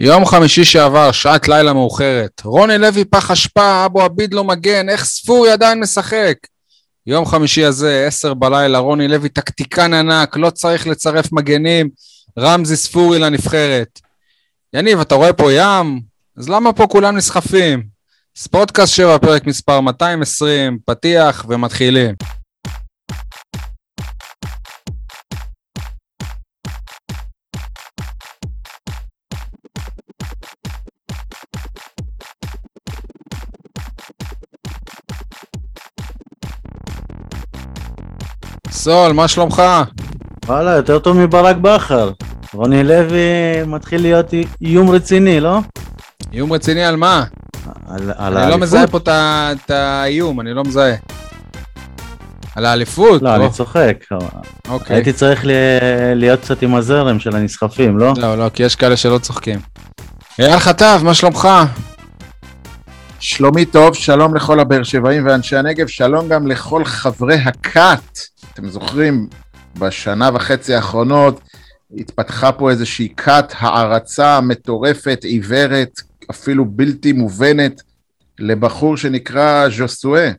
יום חמישי שעבר, שעת לילה מאוחרת. רוני לוי פח אשפה, אבו עביד לא מגן, איך ספורי עדיין משחק? יום חמישי הזה, עשר בלילה, רוני לוי טקטיקן ענק, לא צריך לצרף מגנים, רמזי ספורי לנבחרת. יניב, אתה רואה פה ים? אז למה פה כולם נסחפים? ספורטקאסט 7, פרק מספר 220, פתיח ומתחילים. סול, מה שלומך? וואלה, יותר טוב מברק בכר. רוני לוי מתחיל להיות איום רציני, לא? איום רציני על מה? על, על אני לא מזהה פה את האיום, אני לא מזהה. על האליפות? לא, אני צוחק. אוקיי. הייתי צריך להיות קצת עם הזרם של הנסחפים, לא? לא, לא, כי יש כאלה שלא צוחקים. אייל חטב, מה שלומך? שלומי טוב, שלום לכל הבאר שבעים ואנשי הנגב, שלום גם לכל חברי הכת. אתם זוכרים, בשנה וחצי האחרונות התפתחה פה איזושהי כת הערצה מטורפת, עיוורת, אפילו בלתי מובנת, לבחור שנקרא ז'וסואה.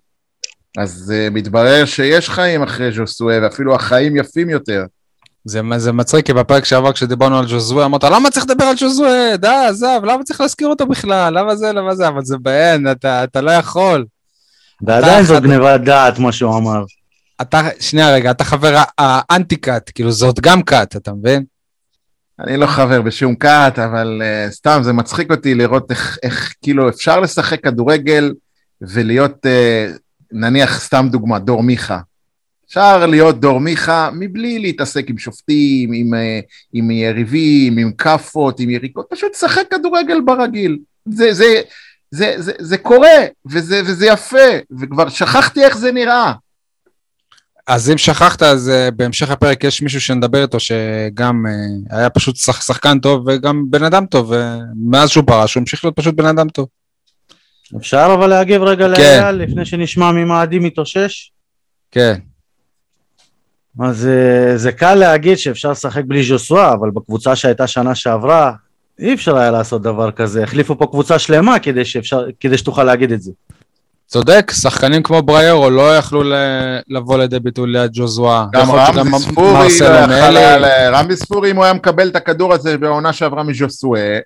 אז uh, מתברר שיש חיים אחרי ז'וסואה, ואפילו החיים יפים יותר. זה, זה מצחיק, כי בפרק שעבר כשדיברנו על ז'וזואה, אמרת, למה צריך לדבר על ז'וזואה? די, עזב, למה צריך להזכיר אותו בכלל? למה זה, למה זה? אבל זה בעין, אתה, אתה לא יכול. ועדיין זו גניבת דעת, מה שהוא אמר. אתה, שנייה רגע, אתה חבר האנטי קאט, כאילו זאת גם קאט, אתה מבין? אני לא חבר בשום קאט, אבל uh, סתם, זה מצחיק אותי לראות איך, איך כאילו אפשר לשחק כדורגל ולהיות, uh, נניח, סתם דוגמה, דור מיכה. אפשר להיות דור מיכה מבלי להתעסק עם שופטים, עם, uh, עם יריבים, עם כאפות, עם יריקות, פשוט לשחק כדורגל ברגיל. זה, זה, זה, זה, זה קורה, וזה, וזה יפה, וכבר שכחתי איך זה נראה. אז אם שכחת, אז uh, בהמשך הפרק יש מישהו שנדבר איתו שגם uh, היה פשוט שח, שחקן טוב וגם בן אדם טוב, ומאז שהוא פרש הוא המשיך להיות פשוט בן אדם טוב. אפשר אבל להגיב רגע כן. לאייל לפני שנשמע ממאדים מתאושש? כן. אז uh, זה קל להגיד שאפשר לשחק בלי ז'וסווה, אבל בקבוצה שהייתה שנה שעברה, אי אפשר היה לעשות דבר כזה. החליפו פה קבוצה שלמה כדי, שאפשר, כדי שתוכל להגיד את זה. צודק, שחקנים כמו בריירו לא יכלו לבוא לידי ביטוי ליד ג'וזואה. גם רמי ספורי, לא רמי ספורי, אם הוא היה מקבל את הכדור הזה בעונה שעברה מז'וסואה,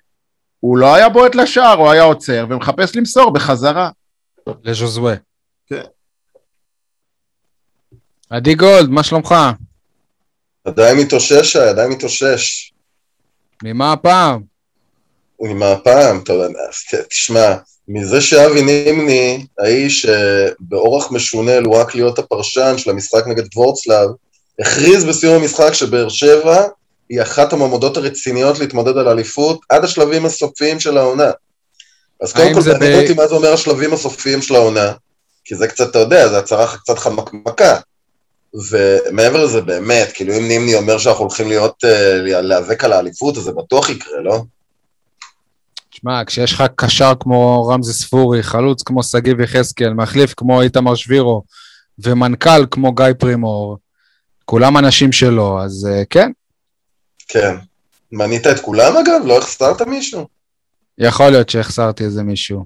הוא לא היה בועט לשער, הוא היה עוצר ומחפש למסור בחזרה. לז'וזואה. כן. עדי גולד, מה שלומך? עדיין מתאושש, עדיין מתאושש. ממה הפעם? ממה הפעם? תשמע, מזה שאבי נימני, האיש שבאורח משונה לו רק להיות הפרשן של המשחק נגד וורצלב, הכריז בסיום המשחק שבאר שבע היא אחת המעמדות הרציניות להתמודד על אליפות עד השלבים הסופיים של העונה. אז קודם כל תעניין אותי מה זה אומר השלבים הסופיים של העונה, כי זה קצת, אתה יודע, זה הצהרה קצת חמקמקה. ומעבר לזה באמת, כאילו אם נימני אומר שאנחנו הולכים להיות, uh, להיאבק על האליפות, אז זה בטוח יקרה, לא? שמע, כשיש לך קשר כמו רמזי ספורי, חלוץ כמו שגיב יחזקאל, מחליף כמו איתמר שבירו, ומנכ"ל כמו גיא פרימור, כולם אנשים שלו, אז uh, כן. כן. מנית את כולם אגב? לא החסרת מישהו? יכול להיות שהחסרתי איזה מישהו.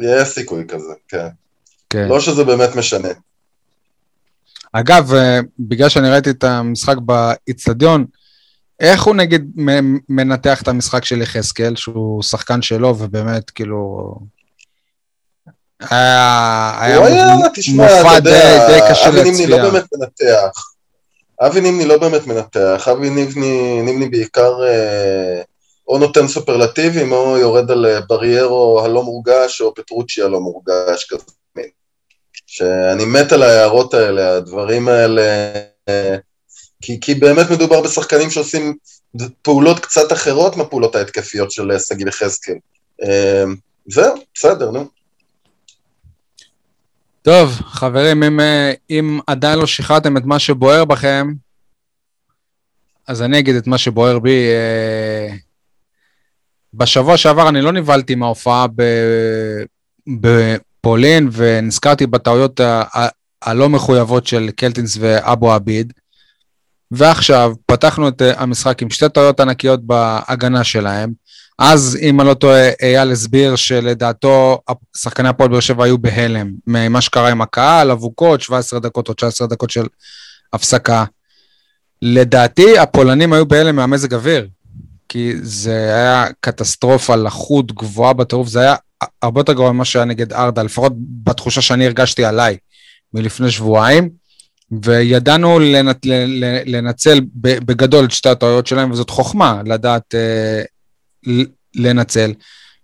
יש סיכוי כזה, כן. כן. לא שזה באמת משנה. אגב, אה, בגלל שאני ראיתי את המשחק באיצטדיון, איך הוא נגיד מנתח את המשחק של יחזקאל, שהוא שחקן שלו, ובאמת, כאילו... היה, מופע די, די קשה להצביע. אבי נימני לא באמת מנתח. אבי נימני לא באמת מנתח. אבי נימני, נימני בעיקר אה, או נותן סופרלטיבים, או יורד על אה, בריירו הלא מורגש, או פטרוצ'י הלא מורגש כזה. שאני מת על ההערות האלה, הדברים האלה... אה, כי, כי באמת מדובר בשחקנים שעושים פעולות קצת אחרות מהפעולות ההתקפיות של אה, שגיב יחזקאל. אמ, זהו, בסדר, נו. טוב, חברים, אם, אה, אם עדיין לא שחררתם את מה שבוער בכם, אז אני אגיד את מה שבוער בי. אה, בשבוע שעבר אני לא נבהלתי מההופעה בפולין, ונזכרתי בטעויות הלא מחויבות של קלטינס ואבו עביד. ועכשיו פתחנו את אה, המשחק עם שתי טעויות ענקיות בהגנה שלהם. אז, אם אני לא טועה, אייל הסביר שלדעתו שחקני הפועל באר שבע היו בהלם ממה שקרה עם הקהל, אבוקות, 17 דקות או 19 דקות של הפסקה. לדעתי, הפולנים היו בהלם מהמזג אוויר, כי זה היה קטסטרופה, לחות גבוהה בטירוף, זה היה הרבה יותר גרוע ממה שהיה נגד ארדה, לפחות בתחושה שאני הרגשתי עליי מלפני שבועיים, וידענו לנצ... לנצל בגדול את שתי הטעויות שלהם, וזאת חוכמה לדעת אה, לנצל.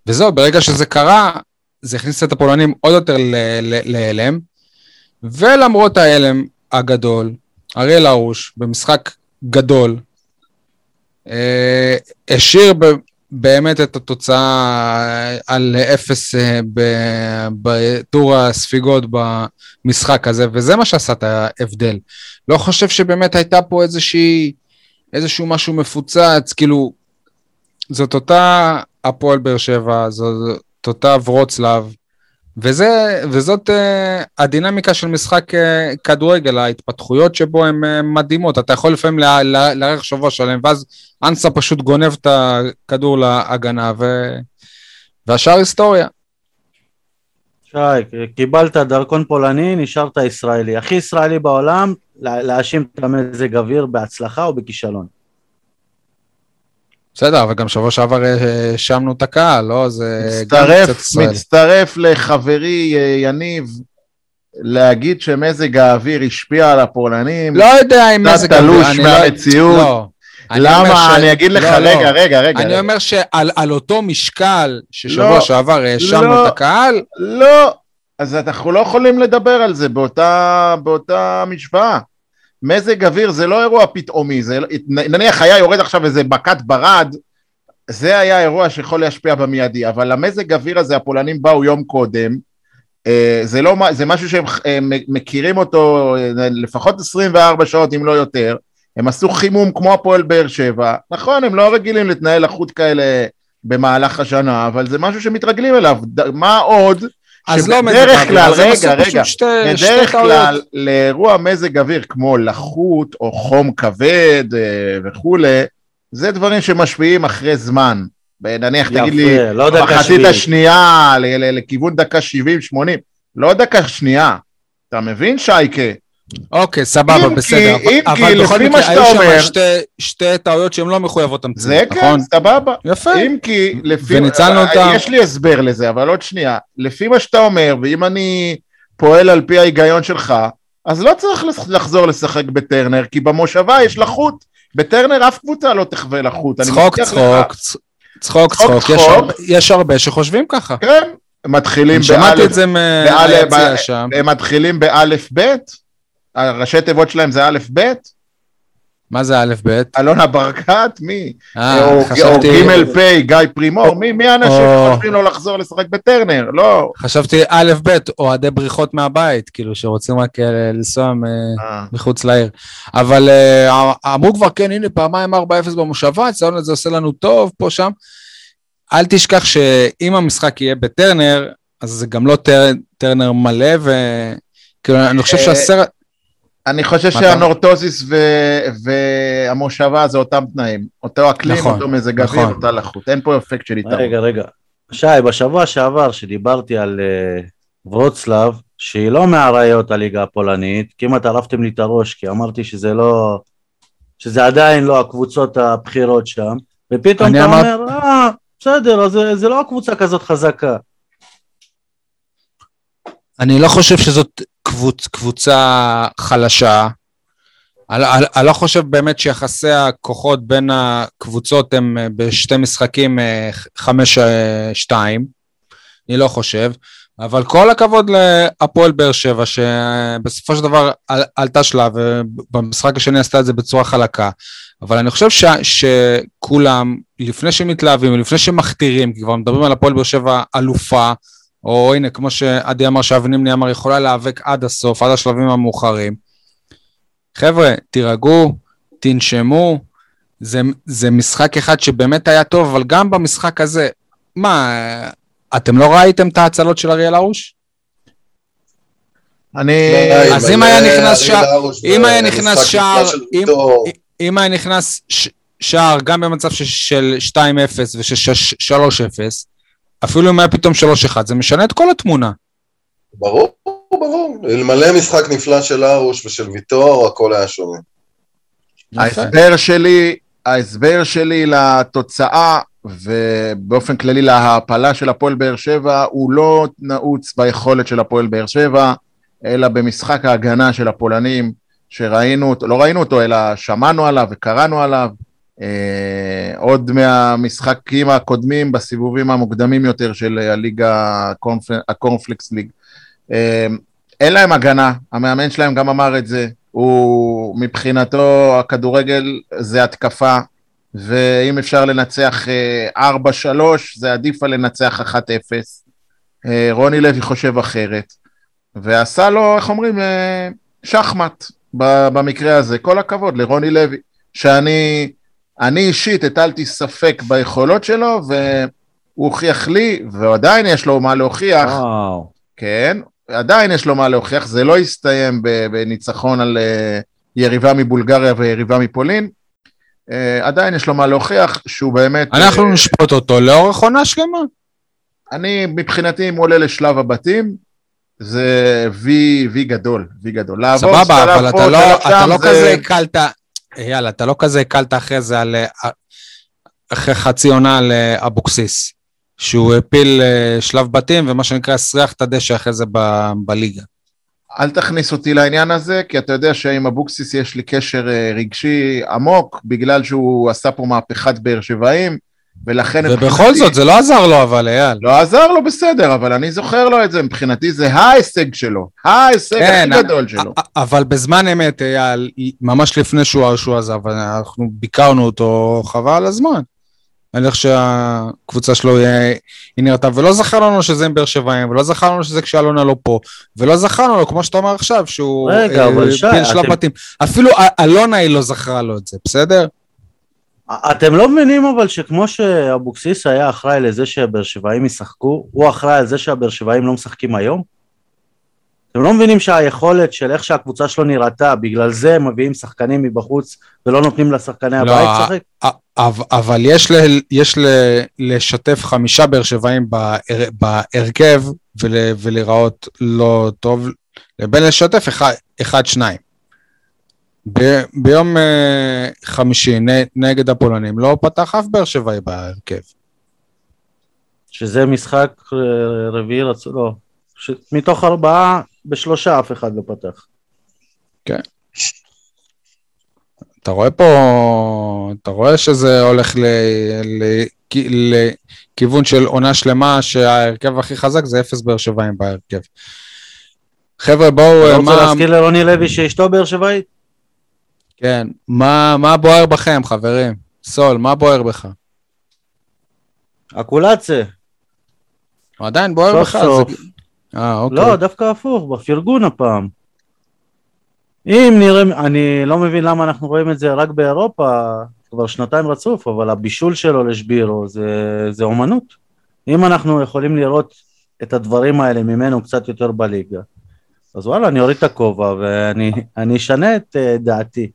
וזהו, ברגע שזה קרה, זה הכניס את הפולנים עוד יותר להלם, ולמרות ההלם הגדול, אריאל הרוש, במשחק גדול, אה, השאיר באמת את התוצאה על אפס אה, בטור הספיגות במשחק הזה, וזה מה שעשה את ההבדל. לא חושב שבאמת הייתה פה איזושהי, איזשהו משהו מפוצץ, כאילו, זאת אותה הפועל באר שבע, זאת אותה ורוצלב, וזה, וזאת uh, הדינמיקה של משחק uh, כדורגל, ההתפתחויות שבו הן uh, מדהימות. אתה יכול לפעמים לארח שבוע שלם, ואז אנסה פשוט גונב את הכדור להגנה, ו... והשאר היסטוריה. שי, קיבלת דרכון פולני, נשארת ישראלי. הכי ישראלי בעולם, להאשים את המזג אוויר בהצלחה או בכישלון. בסדר, אבל גם שבוע שעבר האשמנו את הקהל, לא? זה מצטרף, גם קצת ישראלי. מצטרף לחברי אה, יניב, להגיד שמזג האוויר השפיע על הפולנים. לא יודע אם מזג האוויר, קצת תלוש מהמציאות. לא. למה? ש... אני אגיד לך, לא, רגע, לא. רגע, רגע. אני רגע. אומר שעל אותו משקל ששבוע לא, שעבר האשמנו לא, את הקהל... לא, אז אנחנו לא יכולים לדבר על זה באותה, באותה משוואה. מזג אוויר זה לא אירוע פתאומי, זה, נניח היה יורד עכשיו איזה מכת ברד, זה היה אירוע שיכול להשפיע במיידי, אבל המזג אוויר הזה, הפולנים באו יום קודם, אה, זה, לא, זה משהו שהם מכירים אותו אה, לפחות 24 שעות אם לא יותר, הם עשו חימום כמו הפועל באר שבע, נכון הם לא רגילים להתנהל לחוט כאלה במהלך השנה, אבל זה משהו שמתרגלים אליו, מה עוד אז לא מזג אוויר, כלל, רגע, רגע, שתי, בדרך שתי כלל לאירוע מזג אוויר כמו לחות או חום כבד אה, וכולי, זה דברים שמשפיעים אחרי זמן. נניח, תגיד לי, לא מחצית השנייה לכיוון דקה 70-80, לא דקה שנייה. אתה מבין, שייקה? אוקיי, סבבה, בסדר. אם כי, לפי מה שאתה אומר... היו שם שתי טעויות שהן לא מחויבות המציאות, נכון? זה כן, סבבה. יפה. אם כי, לפי... וניצלנו אותם. יש לי הסבר לזה, אבל עוד שנייה. לפי מה שאתה אומר, ואם אני פועל על פי ההיגיון שלך, אז לא צריך לחזור לשחק בטרנר, כי במושבה יש לחות. בטרנר אף קבוצה לא תחווה לחות. צחוק, צחוק, צחוק, צחוק, יש הרבה שחושבים ככה. כן, מתחילים באלף... שמעתי את זה מהיציאה שם. הם מתחילים באלף בית? הראשי תיבות שלהם זה א' ב'? מה זה א' ב'? אלונה ברקת? מי? אה, או ג' פ', גיא פרימור? מי, מי האנשים שחושבים לו לחזור לשחק בטרנר? לא. חשבתי א' ב', אוהדי בריחות מהבית, כאילו, שרוצים רק אה, לנסוע אה. מחוץ לעיר. אבל אמרו כבר, כן, הנה, פעמיים 4-0 במושבה, הציון הזה עושה לנו טוב, פה, שם. אל תשכח שאם המשחק יהיה בטרנר, אז זה גם לא טרנר מלא, וכאילו, אני חושב שהסרט... אני חושב שהנורטוזיס ו... והמושבה זה אותם תנאים. אותו אקלים, נכון, אותו מזג אוויר, נכון. אותה לחות. אין פה אפקט של יתרון. רגע, רגע. שי, בשבוע שעבר שדיברתי על uh, ורוצלב, שהיא לא מהראיות הליגה הפולנית, כמעט ערפתם לי את הראש, כי אמרתי שזה לא... שזה עדיין לא הקבוצות הבכירות שם, ופתאום אתה אמר... אומר, אה, בסדר, זה, זה לא הקבוצה כזאת חזקה. אני לא חושב שזאת קבוצ, קבוצה חלשה. אני לא חושב באמת שיחסי הכוחות בין הקבוצות הם אה, בשתי משחקים אה, חמש-שתיים. אה, אני לא חושב. אבל כל הכבוד להפועל באר שבע, שבסופו של דבר עלתה שלב, ובמשחק השני עשתה את זה בצורה חלקה. אבל אני חושב ש, שכולם, לפני שמתלהבים ולפני שמכתירים, כי כבר מדברים על הפועל באר שבע אלופה, או הנה, כמו שעדי אמר, שאבנימני אמר, יכולה להיאבק עד הסוף, עד השלבים המאוחרים. חבר'ה, תירגעו, תנשמו, זה, זה משחק אחד שבאמת היה טוב, אבל גם במשחק הזה, מה, אתם לא ראיתם את ההצלות של אריאל הרוש? אני... אז אם היה נכנס שער, אם היה נכנס שער, אם היה נכנס שער גם במצב של 2-0 ו-3-0, אפילו אם היה פתאום 3-1, זה משנה את כל התמונה. ברור, ברור. אלמלא משחק נפלא של ארוש ושל ויטור, הכל היה שונה. ההסבר שלי, ההסבר שלי לתוצאה ובאופן כללי להעפלה של הפועל באר שבע הוא לא נעוץ ביכולת של הפועל באר שבע, אלא במשחק ההגנה של הפולנים שראינו אותו, לא ראינו אותו, אלא שמענו עליו וקראנו עליו. אה, עוד מהמשחקים הקודמים בסיבובים המוקדמים יותר של הליגה, הקורנפ- הקורנפלקס ליג. אה, אין להם הגנה, המאמן שלהם גם אמר את זה, הוא מבחינתו הכדורגל זה התקפה, ואם אפשר לנצח אה, 4-3 זה עדיף על לנצח 1-0. אה, רוני לוי חושב אחרת, ועשה לו, איך אומרים, אה, שחמט במקרה הזה. כל הכבוד לרוני לוי, שאני אני אישית הטלתי ספק ביכולות שלו, והוא הוכיח לי, ועדיין יש לו מה להוכיח, וואו. כן, עדיין יש לו מה להוכיח, זה לא הסתיים בניצחון על אה, יריבה מבולגריה ויריבה מפולין, אה, עדיין יש לו מה להוכיח שהוא באמת... אנחנו אה, נשפוט אותו לאורך עונה שלמה. אני, מבחינתי, אם הוא עולה לשלב הבתים, זה וי, וי גדול, וי גדול. לעבור סבבה, אבל אתה לא, אתה לא זה- כזה הקלת, יאללה, אתה לא כזה הקלת אחרי זה על... אחרי חצי עונה על אה, אבוקסיס, שהוא הפיל אה, שלב בתים, ומה שנקרא, הסריח את הדשא אחרי זה ב- בליגה. אל תכניס אותי לעניין הזה, כי אתה יודע שעם אבוקסיס יש לי קשר אה, רגשי עמוק, בגלל שהוא עשה פה מהפכת באר שבעים, ולכן... ובכל זאת, זה לא עזר לו, אבל אייל. לא עזר לו בסדר, אבל אני זוכר לו את זה, מבחינתי זה ההישג שלו, ההישג כן, הכי גדול שלו. א- אבל בזמן אמת, אייל, ממש לפני שהוא שהוא עזב, אנחנו ביקרנו אותו חבל על הזמן. על איך שהקבוצה שלו היא נראתה, ולא זכר לנו שזה עם באר שבעים, ולא זכר לנו שזה כשאלונה לא פה, ולא זכרנו לו, כמו שאתה אומר עכשיו, שהוא רגע, אה, אבל שי, שלב אתם- בתים. אפילו אלונה היא לא זכרה לו את זה, בסדר? אתם לא מבינים אבל שכמו שאבוקסיס היה אחראי לזה שהבאר שבעים ישחקו, הוא אחראי על זה שהבאר שבעים לא משחקים היום? אתם לא מבינים שהיכולת של איך שהקבוצה שלו נראתה, בגלל זה הם מביאים שחקנים מבחוץ ולא נותנים לשחקני לא, הבית לשחק? אבל- יש, ל, יש ל, לשתף חמישה באר שבעים בהר- בהרכב ול, ולהיראות לא טוב, לבין לשתף אחד, אחד שניים. ב, ביום אה, חמישי נ, נגד הפולנים לא פתח אף באר שבעי בהרכב. שזה משחק אה, רביעי רצו, לא. ש... מתוך ארבעה, בשלושה אף אחד לא פתח. אתה רואה פה, אתה רואה שזה הולך ל, ל, ל, לכיוון של עונה שלמה שההרכב הכי חזק זה אפס באר שבעים בהרכב. חבר'ה בואו, אתה אה, רוצה להזכיר לרוני לוי שאשתו באר שבעית? כן, מה, מה בוער בכם חברים? סול, מה בוער בך? אקולציה. הוא עדיין בוער סוף בך? סוף. זה... אה, אוקיי. לא, דווקא הפוך, בפרגון הפעם. אם נראה, אני לא מבין למה אנחנו רואים את זה רק באירופה, כבר שנתיים רצוף, אבל הבישול שלו לשבירו זה, זה אומנות. אם אנחנו יכולים לראות את הדברים האלה ממנו קצת יותר בליגה, אז וואלה, אני אוריד את הכובע ואני אני אשנה את uh, דעתי.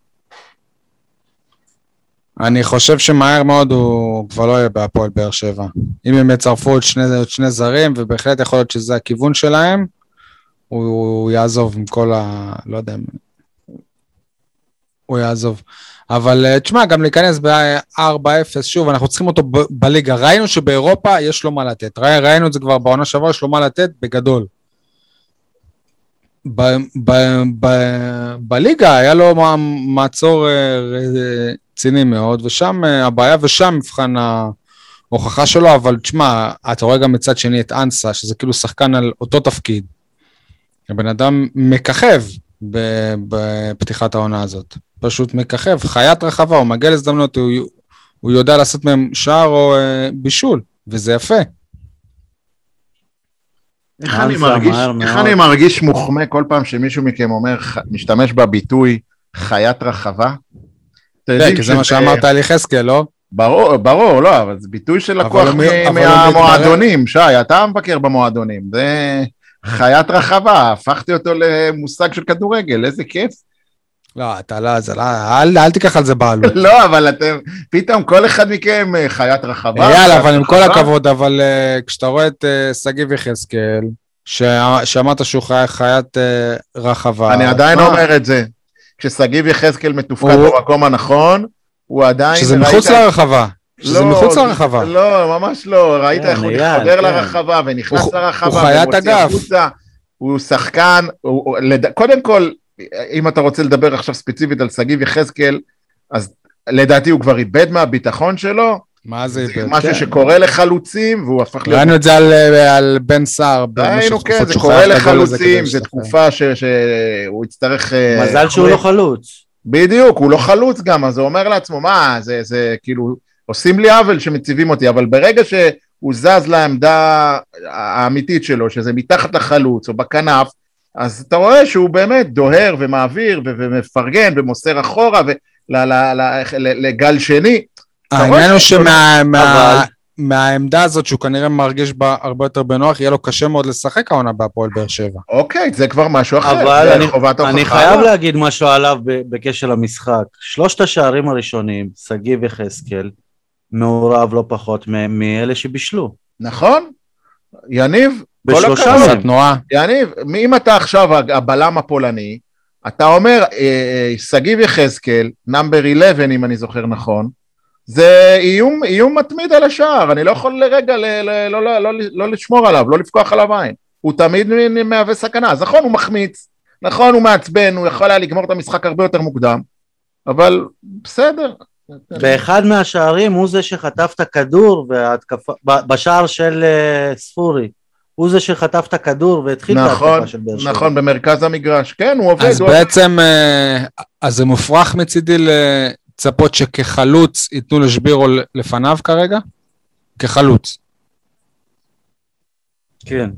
אני חושב שמהר מאוד הוא כבר לא יהיה בהפועל באר שבע. אם הם יצרפו עוד שני, עוד שני זרים, ובהחלט יכול להיות שזה הכיוון שלהם, הוא, הוא יעזוב עם כל ה... לא יודע, אם- הוא יעזוב. אבל אה, תשמע, גם להיכנס ב-4-0, שוב, אנחנו צריכים אותו ב- בליגה. ראינו שבאירופה יש לו מה לתת. ראי, ראינו את זה כבר בעונה שעברה, יש לו מה לתת בגדול. ב, ב, ב, בליגה היה לו מע- מעצור אה, ר- רציני מאוד, ושם אה, הבעיה ושם מבחן ההוכחה שלו, אבל תשמע, אתה רואה גם מצד שני את אנסה, שזה כאילו שחקן על אותו תפקיד. הבן אדם מככב בפתיחת העונה הזאת. פשוט מככב, חיית רחבה, הוא מגיע להזדמנות, הוא, הוא יודע לעשות מהם שער או אה, בישול, וזה יפה. איך אני מרגיש- מהר איך. אני מרגיש מוחמא כל פעם שמישהו מכם אומר, משתמש בביטוי חיית רחבה? כן, כי זה מה שאמרת על יחזקאל, לא? ברור, ברור, לא, אבל זה ביטוי אבל הוא מהמועדונים, שי, אתה מבקר במועדונים, זה חיית רחבה, הפכתי אותו למושג של כדורגל, איזה כיף. לא, אתה לא, זה לא, אל, אל תיקח על זה בעלות. לא, אבל אתם, פתאום כל אחד מכם אה, חיית רחבה. יאללה, אבל עם כל. הכבוד, אבל אה, כשאתה רואה את אה, שגיב יחזקאל, שאמרת שהוא חי- חיית אה, רחבה. אני עדיין מה? אומר את זה. כששגיב יחזקאל מתופקד הוא- במקום הנכון, הוא עדיין... שזה ראית- מחוץ לרחבה. שזה לא, מחוץ לרחבה. לא, ממש לא. ראית איך הוא מתחבר כן. לרחבה ונכנס הוא- לרחבה הוא חיית אגף. הוא שחקן, הוא- הוא- לד- קודם כל, אם אתה רוצה לדבר עכשיו ספציפית על שגיב יחזקאל, אז לדעתי הוא כבר איבד מהביטחון שלו, מה זה זה איבד? משהו כן. שקורה לחלוצים, והוא הפך להיות... ראינו את זה על, אה, על בן סער. ראינו, כן, זה קורה לחלוצים, זו. תקופה ש- שהוא יצטרך... אה, מזל שהוא לא חלוץ. בדיוק, הוא לא חלוץ גם, אז הוא אומר לעצמו, מה, זה, זה כאילו, עושים לי עוול שמציבים אותי, אבל ברגע שהוא זז לעמדה האמיתית שלו, שזה מתחת לחלוץ או בכנף, אז אתה רואה שהוא באמת דוהר ומעביר ומפרגן ומוסר אחורה לגל שני. העניין הוא שהוא שמה... מה- אבל- מהעמדה הזאת שהוא כנראה מרגיש בה הרבה יותר בנוח, יהיה לו קשה מאוד לשחק העונה בהפועל באר שבע. אוקיי, זה כבר משהו אחר, אבל אני- חייב להגיד משהו עליו בקשר למשחק. שלושת השערים הראשונים, שגיב יחזקאל, מעורב לא פחות מאלה שבישלו. נכון, יניב, בשלושה. מהם. עשה תנועה. יניב, אם אתה עכשיו הבלם הפולני, אתה אומר, אה, אה, שגיב יחזקאל, נאמבר 11 אם אני זוכר נכון, זה איום, איום מתמיד על השער, אני לא יכול לרגע ל, ל, לא, לא, לא, לא לשמור עליו, לא לפקוח עליו עין. הוא תמיד מהווה סכנה. אז נכון, הוא מחמיץ, נכון, הוא מעצבן, הוא יכול היה לגמור את המשחק הרבה יותר מוקדם, אבל בסדר. באחד מהשערים הוא זה שחטף את הכדור וההתקפה, בשער של אה, ספורי. הוא זה שחטף את הכדור והתחיל את נכון, ההתקפה של באר שבע. נכון, במרכז המגרש. כן, הוא עובד. אז הוא. בעצם, אה, אז זה מופרך מצידי לצפות שכחלוץ ייתנו לשבירו לפניו כרגע? כחלוץ. כן.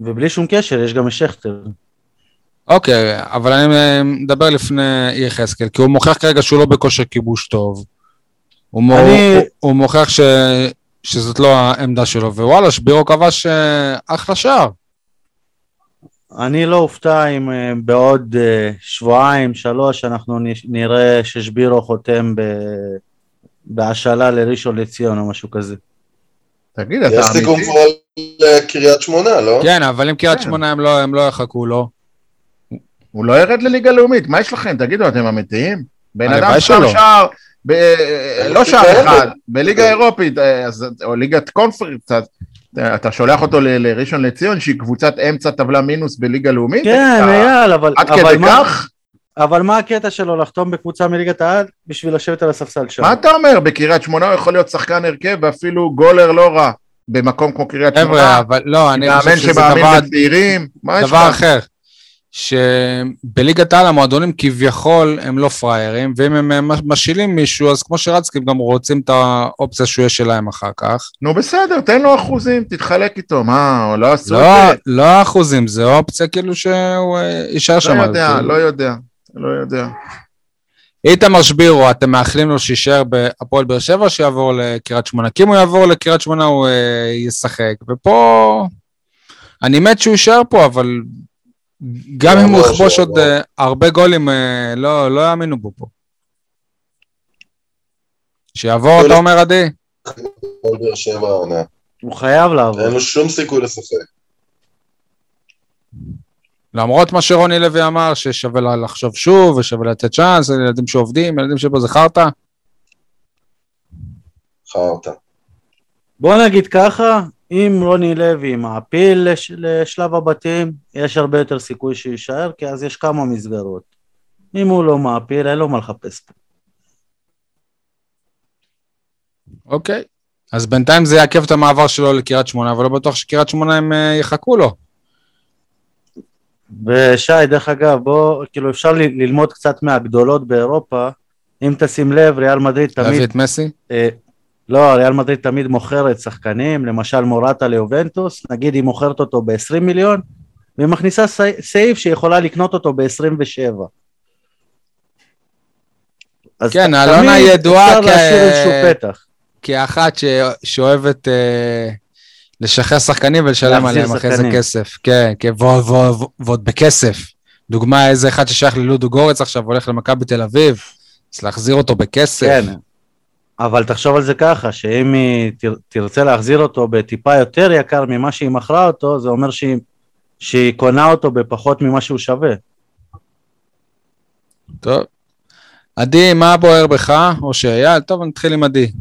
ובלי שום קשר, יש גם את שכטר. אוקיי, אבל אני אה, מדבר לפני יחזקאל, כי הוא מוכיח כרגע שהוא לא בכושר כיבוש טוב. הוא, אני- הוא, הוא מוכיח ש, שזאת לא העמדה שלו, ווואלה, שבירו כבש אה, אחלה שער. אני לא אופתע אם אה, בעוד אה, שבועיים, שלוש, אנחנו נראה ששבירו חותם ב... בהשאלה לראשון לציון או משהו כזה. תגיד, אתה יש סיכום אמיתי? כבר על אה, קריית שמונה, לא? כן, אבל אם קריית כן. שמונה הם לא, הם לא יחכו לו. הוא לא ירד לליגה לאומית, מה יש לכם? תגידו, אתם אמיתיים? בן אדם שם. שער, ב... לא שער אחד, אירופית. בליגה אירופית, אה, אז- או ליגת קונפרנס, אתה שולח אותו ל- לראשון לציון, שהיא קבוצת אמצע טבלה מינוס בליגה לאומית? כן, אתה- אייל, אבל, עד כדי מה, כך? אבל מה הקטע שלו לחתום בקבוצה מליגת העל בשביל לשבת על הספסל שם? מה אתה אומר? בקריית שמונה הוא יכול להיות שחקן הרכב ואפילו גולר לא רע, במקום כמו קריית חבר'ה, שמונה, אבל לא, אני חושב מאמן שזה שמאמין דבר, בצעירים, מה יש דבר לך? אחר. שבליגת העל המועדונים כביכול הם לא פראיירים, ואם הם משילים מישהו, אז כמו שרצקי גם רוצים את האופציה שהוא יהיה שלהם אחר כך. נו בסדר, תן לו אחוזים, תתחלק איתו, מה, לא עשו לא, את זה? לא אחוזים, זה אופציה כאילו שהוא אה, יישאר שם. לא יודע, כאילו. לא יודע, לא יודע. איתמר שבירו, אתם מאחלים לו שיישאר בהפועל באר שבע או שיעבור לקריית שמונה? כי אם הוא יעבור לקריית שמונה הוא אה, ישחק, ופה... אני מת שהוא יישאר פה, אבל גם אם הוא שיעבור, יכבוש עוד שיעבור. אה, הרבה גולים, אה, לא לא יאמינו בו פה. שיעבור, אתה אומר, עדי? הוא חייב לעבור. אין לו שום סיכוי לשחק. למרות מה שרוני לוי אמר, ששווה לה- לחשוב שוב, ושווה לתת צ'אנס, ילדים שעובדים, ילדים שפה זה חרטא. חרטא. בוא נגיד ככה, אם רוני לוי מעפיל לש, לשלב הבתים, יש הרבה יותר סיכוי שיישאר, כי אז יש כמה מסגרות. אם הוא לא מעפיל, אין לו מה לחפש פה. אוקיי. אז בינתיים זה יעכב את המעבר שלו לקריית שמונה, אבל לא בטוח שקריית שמונה הם אה, יחכו לו. ושי, דרך אגב, בוא, כאילו אפשר ל- ללמוד קצת מהגדולות באירופה. אם תשים לב, ריאל מדריד להביא תמיד, את מסי? אה, לא, ריאל מדריד תמיד מוכרת שחקנים, למשל מורטה ליובנטוס, נגיד היא מוכרת אותו ב-20 מיליון, והיא מכניסה סעיף שיכולה לקנות אותו ב-27. אז כן, אלונה ידועה כ-. כאחת ש... שאוהבת אה, לשחרר שחקנים ולשלם עליהם אחרי זה. כסף. כן, כן, ועוד בכסף. דוגמה, איזה אחד ששייך ללודו גורץ עכשיו הולך למכבי תל אביב, אז להחזיר אותו בכסף. כן, אבל תחשוב על זה ככה, שאם היא תר- תרצה להחזיר אותו בטיפה יותר יקר ממה שהיא מכרה אותו, זה אומר שהיא, שהיא קונה אותו בפחות ממה שהוא שווה. טוב. עדי, מה בוער בך? או שאייל? טוב, נתחיל עם עדי.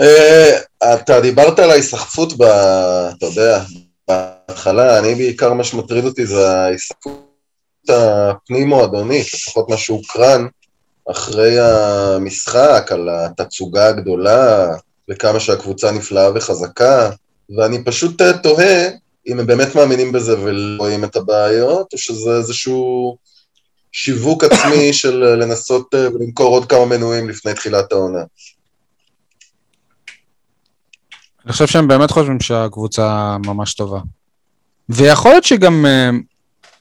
אה, אתה דיברת על ההיסחפות, ב... אתה יודע, בהתחלה, אני בעיקר מה שמטריד אותי זה ההיסחפות הפנים-מועדונית, לפחות מה שהוקרן אחרי המשחק, על התצוגה הגדולה, וכמה שהקבוצה נפלאה וחזקה, ואני פשוט אה, תוהה אם הם באמת מאמינים בזה ולא רואים את הבעיות, או שזה איזשהו שיווק עצמי של אה, לנסות אה, ולמכור עוד כמה מנויים לפני תחילת העונה. אני חושב שהם באמת חושבים שהקבוצה ממש טובה. ויכול להיות שגם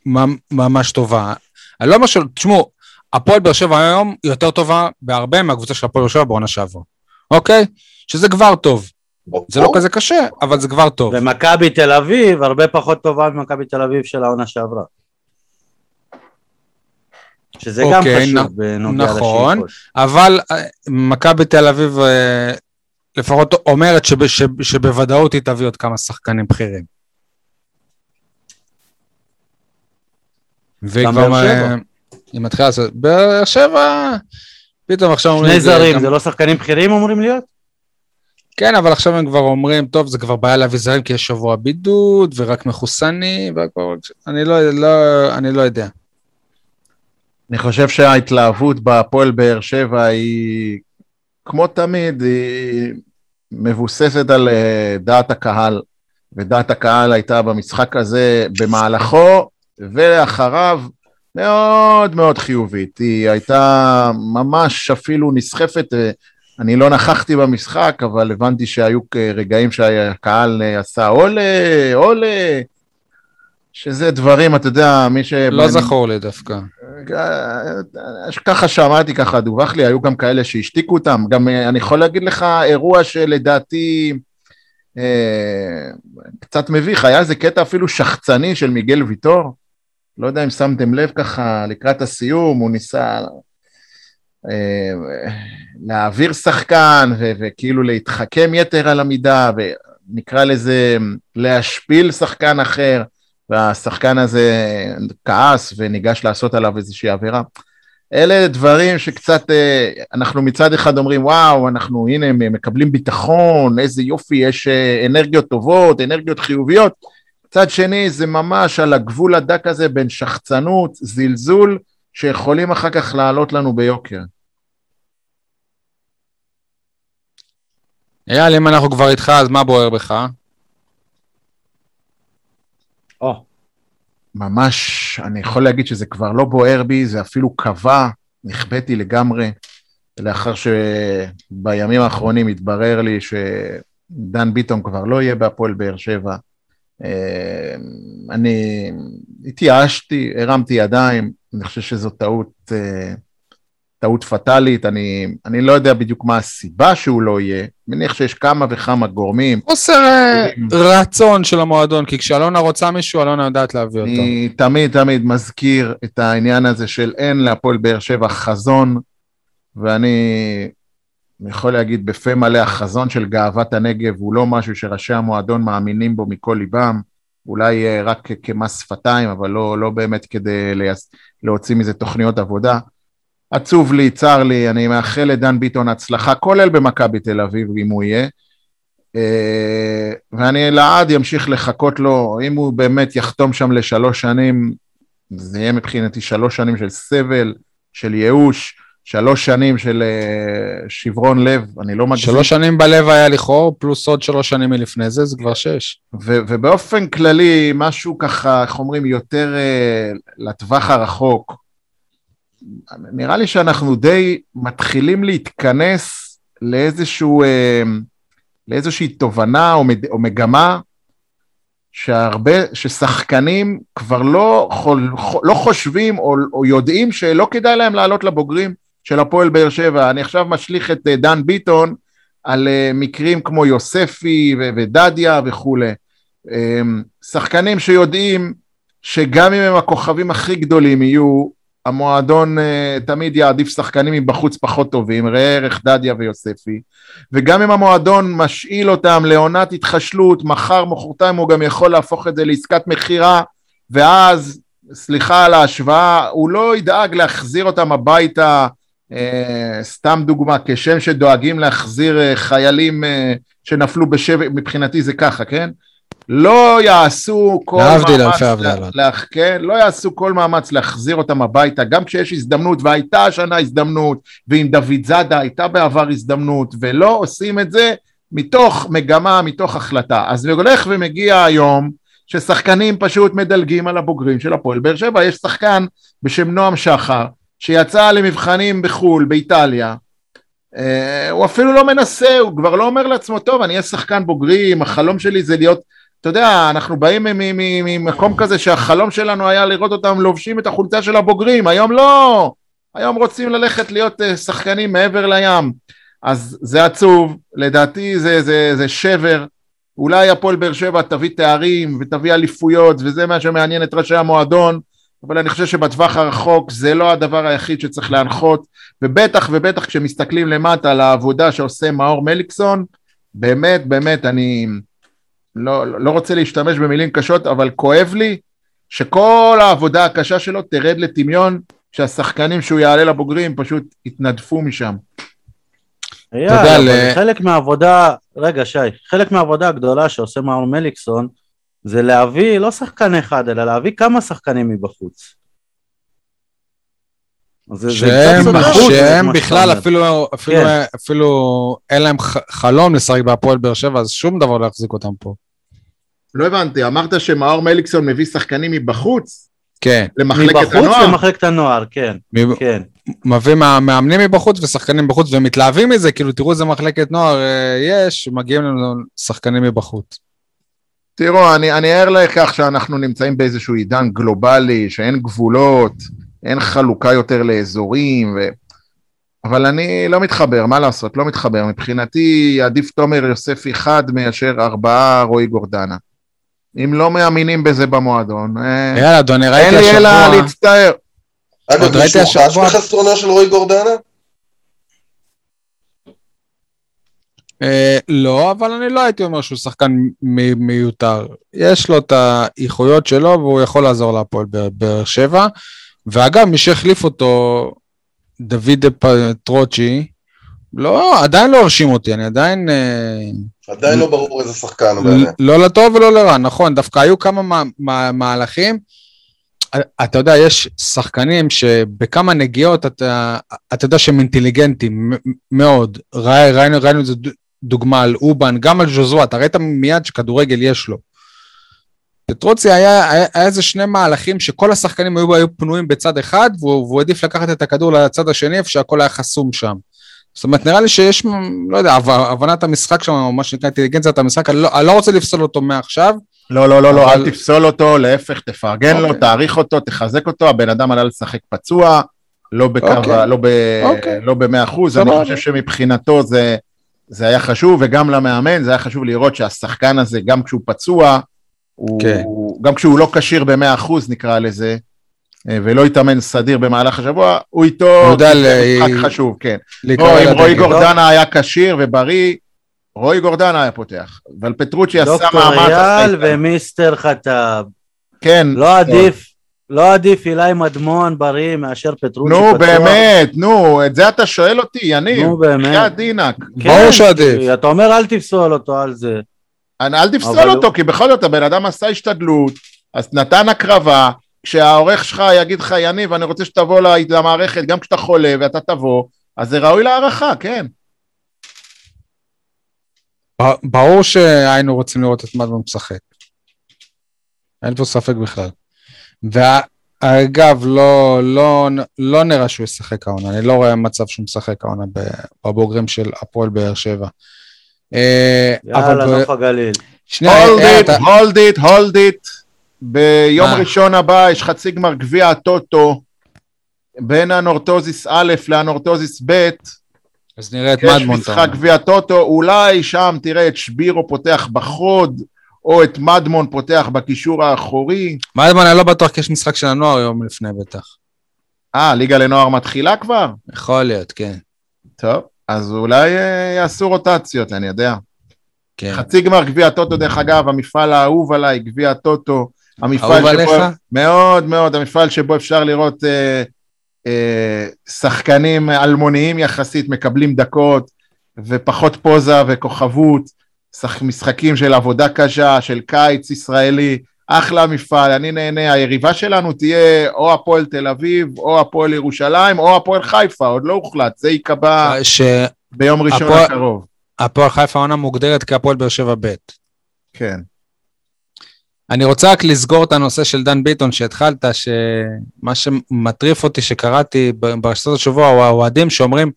ממ- ממש טובה. אני לא משהו, תשמעו, הפועל באר שבע היום יותר טובה בהרבה מהקבוצה של הפועל באר שבע בעונה שעברה, אוקיי? שזה כבר טוב. זה לא כזה קשה, אבל זה כבר טוב. ומכבי תל אביב הרבה פחות טובה ממכבי תל אביב של העונה שעברה. שזה גם אוקיי, חשוב נ- בנוגע נכון. לשאיפות. אבל אה, מכבי תל אביב אה, לפחות אומרת שב, שב, שבוודאות היא תביא עוד כמה שחקנים בכירים. והיא כבר... היא מתחילה לעשות... באר שבע... פתאום עכשיו אומרים... שני זה זרים, זה לא שחקנים בכירים אמורים להיות? כן, אבל עכשיו הם כבר אומרים, טוב, זה כבר בעיה להביא זרים כי יש שבוע בידוד, ורק מחוסנים, והכל... אני לא, לא, אני לא יודע. אני חושב שההתלהבות בהפועל באר שבע היא, כמו תמיד, היא מבוססת על אה, דעת הקהל, ודעת הקהל הייתה במשחק הזה במהלכו ולאחריו מאוד מאוד חיובית. היא הייתה ממש אפילו נסחפת, אה, אני לא נכחתי במשחק, אבל הבנתי שהיו רגעים שהקהל אה, עשה עולה, עולה, שזה דברים, אתה יודע, מי ש... לא זכור לי דווקא. ככה שמעתי, ככה דווח לי, היו גם כאלה שהשתיקו אותם. גם אה, אני יכול להגיד לך אירוע שלדעתי אה, קצת מביך, היה איזה קטע אפילו שחצני של מיגל ויטור. לא יודע אם שמתם לב ככה לקראת הסיום, הוא ניסה אה, להעביר שחקן ו- וכאילו להתחכם יתר על המידה, ונקרא לזה להשפיל שחקן אחר. והשחקן הזה כעס וניגש לעשות עליו איזושהי עבירה. אלה דברים שקצת, אה, אנחנו מצד אחד אומרים, וואו, אנחנו הנה מקבלים ביטחון, איזה יופי, יש אה, אנרגיות טובות, אנרגיות חיוביות. מצד שני, זה ממש על הגבול הדק הזה בין שחצנות, זלזול, שיכולים אחר כך לעלות לנו ביוקר. אייל, אם אנחנו כבר איתך, אז מה בוער בך? או, ממש, אני יכול להגיד שזה כבר לא בוער בי, זה אפילו קבע, נכוויתי לגמרי, לאחר שבימים האחרונים התברר לי שדן ביטון כבר לא יהיה בהפועל באר שבע. אה, אני התייאשתי, הרמתי ידיים, אני חושב שזו טעות, אה, טעות פטאלית, אני, אני לא יודע בדיוק מה הסיבה שהוא לא יהיה, מניח שיש כמה וכמה גורמים. חוסר רצון של המועדון, כי כשאלונה רוצה מישהו, אלונה יודעת להביא אותו. אני תמיד תמיד מזכיר את העניין הזה של אין להפועל באר שבע חזון, ואני יכול להגיד בפה מלא, החזון של גאוות הנגב הוא לא משהו שראשי המועדון מאמינים בו מכל ליבם, אולי אה, רק כמס שפתיים, אבל לא, לא באמת כדי. להוציא מזה תוכניות עבודה. עצוב לי, צר לי, אני מאחל לדן ביטון הצלחה, כולל במכבי תל אביב, אם הוא יהיה. אה, ואני לעד אמשיך לחכות לו, אם הוא באמת יחתום שם לשלוש שנים, זה יהיה מבחינתי שלוש שנים של סבל, של ייאוש, שלוש שנים של אה, שברון לב, אני לא מגזים. שלוש שנים בלב היה לכאור, פלוס עוד שלוש שנים מלפני זה, זה כבר שש. ו- ובאופן כללי, משהו ככה, איך אומרים, יותר uh, לטווח הרחוק. נראה לי שאנחנו די מתחילים להתכנס לאיזשהו, uh, לאיזושהי תובנה או, מד- או מגמה, שהרבה, ששחקנים כבר לא, חול, לא חושבים או, או יודעים שלא כדאי להם לעלות לבוגרים של הפועל באר שבע. אני עכשיו משליך את uh, דן ביטון על uh, מקרים כמו יוספי ו- ודדיה וכולי. Um, שחקנים שיודעים שגם אם הם הכוכבים הכי גדולים יהיו, המועדון uh, תמיד יעדיף שחקנים מבחוץ פחות טובים, ראה ערך דדיה ויוספי, וגם אם המועדון משאיל אותם לעונת התחשלות, מחר, מחרתיים הוא גם יכול להפוך את זה לעסקת מכירה, ואז, סליחה על ההשוואה, הוא לא ידאג להחזיר אותם הביתה, סתם דוגמה, כשם שדואגים להחזיר uh, חיילים uh, שנפלו בשבי, מבחינתי זה ככה, כן? לא יעשו כל מאמץ. להח- כן, לא יעשו כל מאמץ להחזיר אותם הביתה, גם כשיש הזדמנות, והייתה השנה הזדמנות, ועם דוד זאדה הייתה בעבר הזדמנות, ולא עושים את זה מתוך מגמה, מתוך החלטה. אז הולך ומגיע היום ששחקנים פשוט מדלגים על הבוגרים של הפועל באר שבע, יש שחקן בשם נועם שחר, שיצא למבחנים בחו"ל, באיטליה, אה, הוא אפילו לא מנסה, הוא כבר לא אומר לעצמו, טוב, אני אהיה שחקן בוגרים, החלום שלי זה להיות, אתה יודע, אנחנו באים ממקום כזה שהחלום שלנו היה לראות אותם לובשים את החולצה של הבוגרים, היום לא, היום רוצים ללכת להיות אה, שחקנים מעבר לים, אז זה עצוב, לדעתי זה, זה, זה שבר, אולי הפועל באר שבע תביא תארים ותביא אליפויות וזה מה שמעניין את ראשי המועדון, אבל אני חושב שבטווח הרחוק זה לא הדבר היחיד שצריך להנחות, ובטח ובטח כשמסתכלים למטה על העבודה שעושה מאור מליקסון, באמת באמת אני לא, לא רוצה להשתמש במילים קשות, אבל כואב לי שכל העבודה הקשה שלו תרד לטמיון, שהשחקנים שהוא יעלה לבוגרים פשוט יתנדפו משם. יודע, אבל ל- חלק מהעבודה, רגע שי, חלק מהעבודה הגדולה שעושה מאור מליקסון זה להביא לא שחקן אחד, אלא להביא כמה שחקנים מבחוץ. זה- שהם, את שהם בכלל. אפילו, אפילו, כן. אפילו אין להם חלום לשחק בהפועל באר שבע, אז שום דבר לא יחזיק אותם פה. לא הבנתי, אמרת שמאור מליקסון מביא שחקנים מבחוץ כן, למחלקת מבחוץ הנוער? למחלקת הנוער, כן, מ- כן. מביא מה- מאמנים מבחוץ ושחקנים מבחוץ ומתלהבים מזה, כאילו תראו איזה מחלקת נוער אה, יש, מגיעים לנו שחקנים מבחוץ. תראו, אני, אני ער לכך שאנחנו נמצאים באיזשהו עידן גלובלי, שאין גבולות, אין חלוקה יותר לאזורים, ו... אבל אני לא מתחבר, מה לעשות, לא מתחבר. מבחינתי עדיף תומר יוספי חד מאשר ארבעה רועי גורדנה. אם לא מאמינים בזה במועדון, אה, יאללה, אדוני, אין ראיתי לי אלא השבוע, להצטער. אגב, מישהו חש השבוע- בחסרונו של רועי גורדנה? אה, לא, אבל אני לא הייתי אומר שהוא שחקן מיותר. יש לו את האיכויות שלו והוא יכול לעזור להפועל באר- שבע. ואגב, מי שהחליף אותו, דוד פטרוצ'י, לא, עדיין לא הרשים אותי, אני עדיין... אה, עדיין לא ברור איזה שחקן הוא באמת. לא לטוב ולא לרע, נכון, דווקא היו כמה מה, מה, מהלכים. אתה יודע, יש שחקנים שבכמה נגיעות אתה, אתה יודע שהם אינטליגנטים מאוד. ראי, ראינו, ראינו את זה דוגמה על אובן, גם על ז'וזואה, אתה ראית מיד שכדורגל יש לו. פטרוצי היה, היה, היה איזה שני מהלכים שכל השחקנים היו, היו פנויים בצד אחד, והוא, והוא העדיף לקחת את הכדור לצד השני, איפה שהכל היה חסום שם. זאת אומרת, נראה לי שיש, לא יודע, הבנ- הבנת המשחק שם, או מה שנקרא אינטליגנציית המשחק, אני לא, אני לא רוצה לפסול אותו מעכשיו. לא, לא, לא, לא, אבל- אל תפסול אותו, להפך, תפרגן לו, אוקיי. תעריך אותו, תחזק אותו, הבן אדם עלה לשחק פצוע, לא בקו, אוקיי. לא ב... אוקיי. לא במאה אחוז, אני. חושב שמבחינתו זה, זה היה חשוב, וגם למאמן זה היה חשוב לראות שהשחקן הזה, גם כשהוא פצוע, הוא, כן. גם כשהוא לא כשיר במאה אחוז נקרא לזה, אה, ולא התאמן סדיר במהלך השבוע, הוא איתו, הוא זה ל- משחק חשוב, כן. או אם לדגל. רועי גורדנה היה כשיר ובריא, רועי גורדנה היה פותח, אבל פטרוצ'י עשה דוקטור מאמץ, עשה אייל. ומיסטר חטב. כן, לא עדיף, לא עדיף אילי מדמון בריא מאשר פטרוצ'י נו פצוע? באמת, נו, את זה אתה שואל אותי, יניב, נו באמת. בחייאת דינק. ברור שעדיף. אתה אומר אל תפסול אותו על זה. אל אל תפסול אותו, כי בכל זאת הבן אדם עשה השתדלות, אז נתן הקרבה, כשהעורך שלך יגיד לך, יניב, אני רוצה שתבוא למערכת, גם כשאתה חולה ואתה תבוא, אז זה ראוי להערכה, כן. ברור שהיינו רוצים לראות את מדמון משחק. אין פה ספק בכלל. ואגב, לא, לא, לא נראה שהוא ישחק העונה, אני לא רואה מצב שהוא משחק העונה בבוגרים של הפועל באר שבע. אה, יאללה, נוף הגליל. שנייה, hold it, אתה- hold it, hold it. ביום מה? ראשון הבא יש חצי גמר גביע הטוטו, בין הנורטוזיס א' לאנורטוזיס ב', אז נראה את יש מדמון. אתה משחק. גביע טוטו, אולי שם תראה את שבירו פותח בחוד, או את מדמון פותח בקישור האחורי. מדמון, אני לא בטוח כי יש משחק של הנוער יום לפני בטח. אה, ליגה לנוער מתחילה כבר? יכול להיות, כן. טוב, אז אולי אה, יעשו רוטציות, אני יודע. כן. חצי גמר גביע הטוטו, דרך אגב, המפעל האהוב עליי, גביע הטוטו. המפעל אהוב עליך? מאוד מאוד, המפעל שבו אפשר לראות אה, אה, שחקנים אלמוניים יחסית, מקבלים דקות, ופחות פוזה וכוכבות, משחקים של עבודה קשה, של קיץ ישראלי, אחלה מפעל, אני נהנה, היריבה שלנו תהיה או הפועל תל אביב, או הפועל ירושלים, או הפועל חיפה, עוד לא הוחלט, זה ייקבע שהפועל ביום ראשון הפועל- הקרוב. חיפה העונה מוגדרת כהפועל באר שבע ב'. כן. אני רוצה רק לסגור את הנושא של דן ביטון שהתחלת, שמה שמטריף אותי שקראתי ברשתות השבוע, הוא האוהדים שאומרים,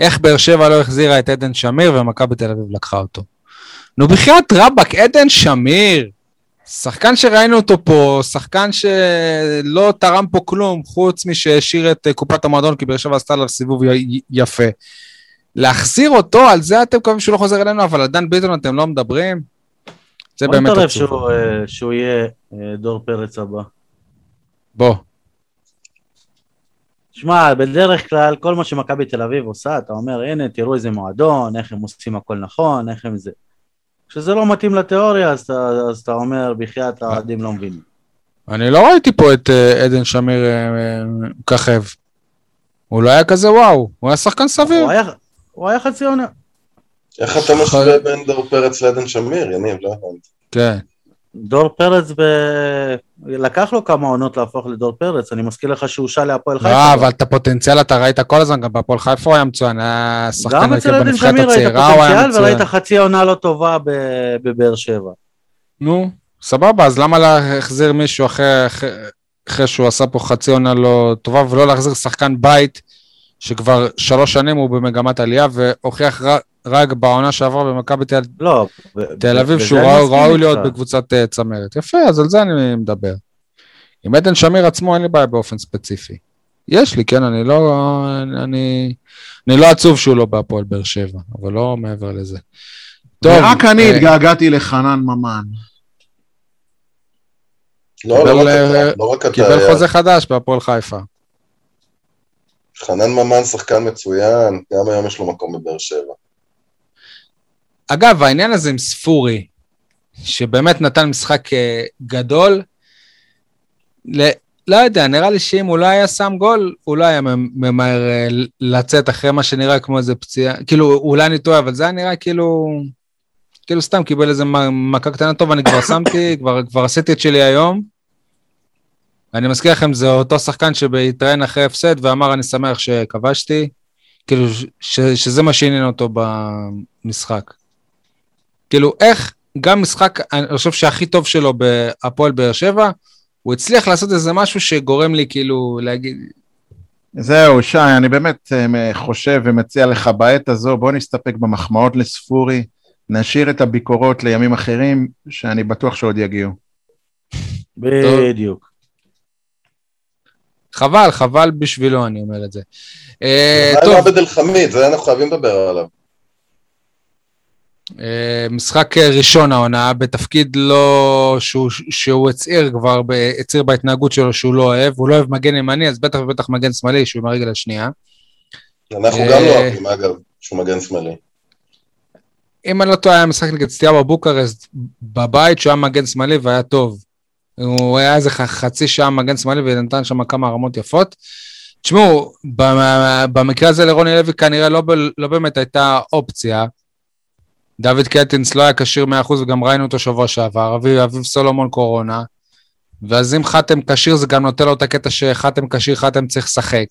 איך באר שבע לא החזירה את עדן שמיר ומכבי תל אביב לקחה אותו. נו בחייאת רבאק, עדן שמיר, שחקן שראינו אותו פה, שחקן שלא תרם פה כלום, חוץ משהשאיר את אה, קופת המועדון, כי באר שבע עשתה עליו סיבוב י- יפה. להחזיר אותו, על זה אתם קובעים שהוא לא חוזר אלינו, אבל על דן ביטון אתם לא מדברים? זה באמת נתערב עצוב. שהוא, אה, שהוא יהיה אה, דור פרץ הבא. בוא. שמע, בדרך כלל כל מה שמכבי תל אביב עושה, אתה אומר, הנה, תראו איזה מועדון, איך הם עושים הכל נכון, איך הם זה. כשזה לא מתאים לתיאוריה, אז אתה, אז אתה אומר, בחייאת האוהדים לא מבינים. אני לא ראיתי פה את אה, עדן שמיר אה, מככב. הוא לא היה כזה וואו, הוא היה שחקן סביר. הוא היה, הוא היה חצי עונה. איך אתה משווה בין דור פרץ לעדן שמיר, יניב? לא הבנתי. כן. דור פרץ, ב... לקח לו כמה עונות להפוך לדור פרץ, אני מזכיר לך שהוא הושאל להפועל חיפה. לא, אבל את הפוטנציאל אתה ראית כל הזמן, גם בהפועל חיפה הוא היה מצוין, היה שחקן הרכב בנבחרת הצעירה, הוא היה פוטנציאל וראית מצוין. חצי עונה לא טובה בבאר שבע. נו, סבבה, אז למה להחזיר מישהו אחרי- אחרי- אחרי שהוא עשה פה חצי עונה לא טובה, ולא להחזיר שחקן בית, שכבר שלוש שנים הוא במגמת עלייה, והוכיח רק בעונה שעברה במכבי תל לא, תל אביב, שהוא ראוי- איתך. להיות בקבוצת אה, צמרת. יפה, אז על זה אני מדבר. עם עדן שמיר עצמו אין לי בעיה באופן ספציפי. יש לי, כן, אני לא... אני, אני לא עצוב שהוא לא בהפועל באר שבע, אבל לא מעבר לזה. טוב, ורק אני אה, התגעגעתי לחנן ממן. לא, לא קיבל, רק אה, אתה, לא רק אתה. קיבל היה. חוזה חדש בהפועל חיפה. חנן ממן שחקן מצוין, גם היום יש לו מקום בבאר שבע. אגב, העניין הזה עם ספורי, שבאמת נתן משחק אה, גדול, ל... לא יודע, נראה לי שאם הוא לא היה שם גול, הוא לא היה ממ- ממהר אה, לצאת אחרי מה שנראה כמו איזה פציעה, כאילו, אולי אני טועה, אבל זה היה נראה כאילו, כאילו סתם קיבל איזה מכה קטנה טוב, אני כבר שמתי, כבר, כבר עשיתי את שלי היום. אני מזכיר לכם, זה אותו שחקן שהתראיין אחרי הפסד ואמר, אני שמח שכבשתי, כאילו, ש, שזה מה שעניין אותו במשחק. כאילו, איך גם משחק, אני חושב שהכי טוב שלו בהפועל באר שבע, הוא הצליח לעשות איזה משהו שגורם לי כאילו להגיד, זהו, שי, אני באמת אה, חושב ומציע לך בעת הזו, בוא נסתפק במחמאות לספורי, נשאיר את הביקורות לימים אחרים, שאני בטוח שעוד יגיעו. בדיוק. חבל, חבל בשבילו, אני אומר את זה. אה, עם טוב, עבד אל חמיד? זה אנחנו חייבים לדבר עליו. אה, משחק אה, ראשון העונה, בתפקיד לא... שהוא, שהוא הצהיר כבר, הצהיר בהתנהגות שלו שהוא לא אוהב, הוא לא אוהב מגן ימני, אז בטח ובטח מגן שמאלי, שהוא עם הרגל השנייה. אנחנו אה, גם לא אוהבים, אגב, שהוא מגן שמאלי. אם אני לא טועה, היה משחק נגד סטיאבה בוקרסט בבית, שהוא היה מגן שמאלי והיה טוב. הוא היה איזה חצי שעה מגן שמאלי ונתן שם כמה רמות יפות. תשמעו, במקרה הזה לרוני לוי כנראה לא, לא באמת הייתה אופציה. דוד קלטינס לא היה כשיר 100% וגם ראינו אותו שבוע שעבר, אביב, אביב סולומון קורונה. ואז אם חתם כשיר זה גם נותן לו את הקטע שחתם כשיר, חתם צריך לשחק.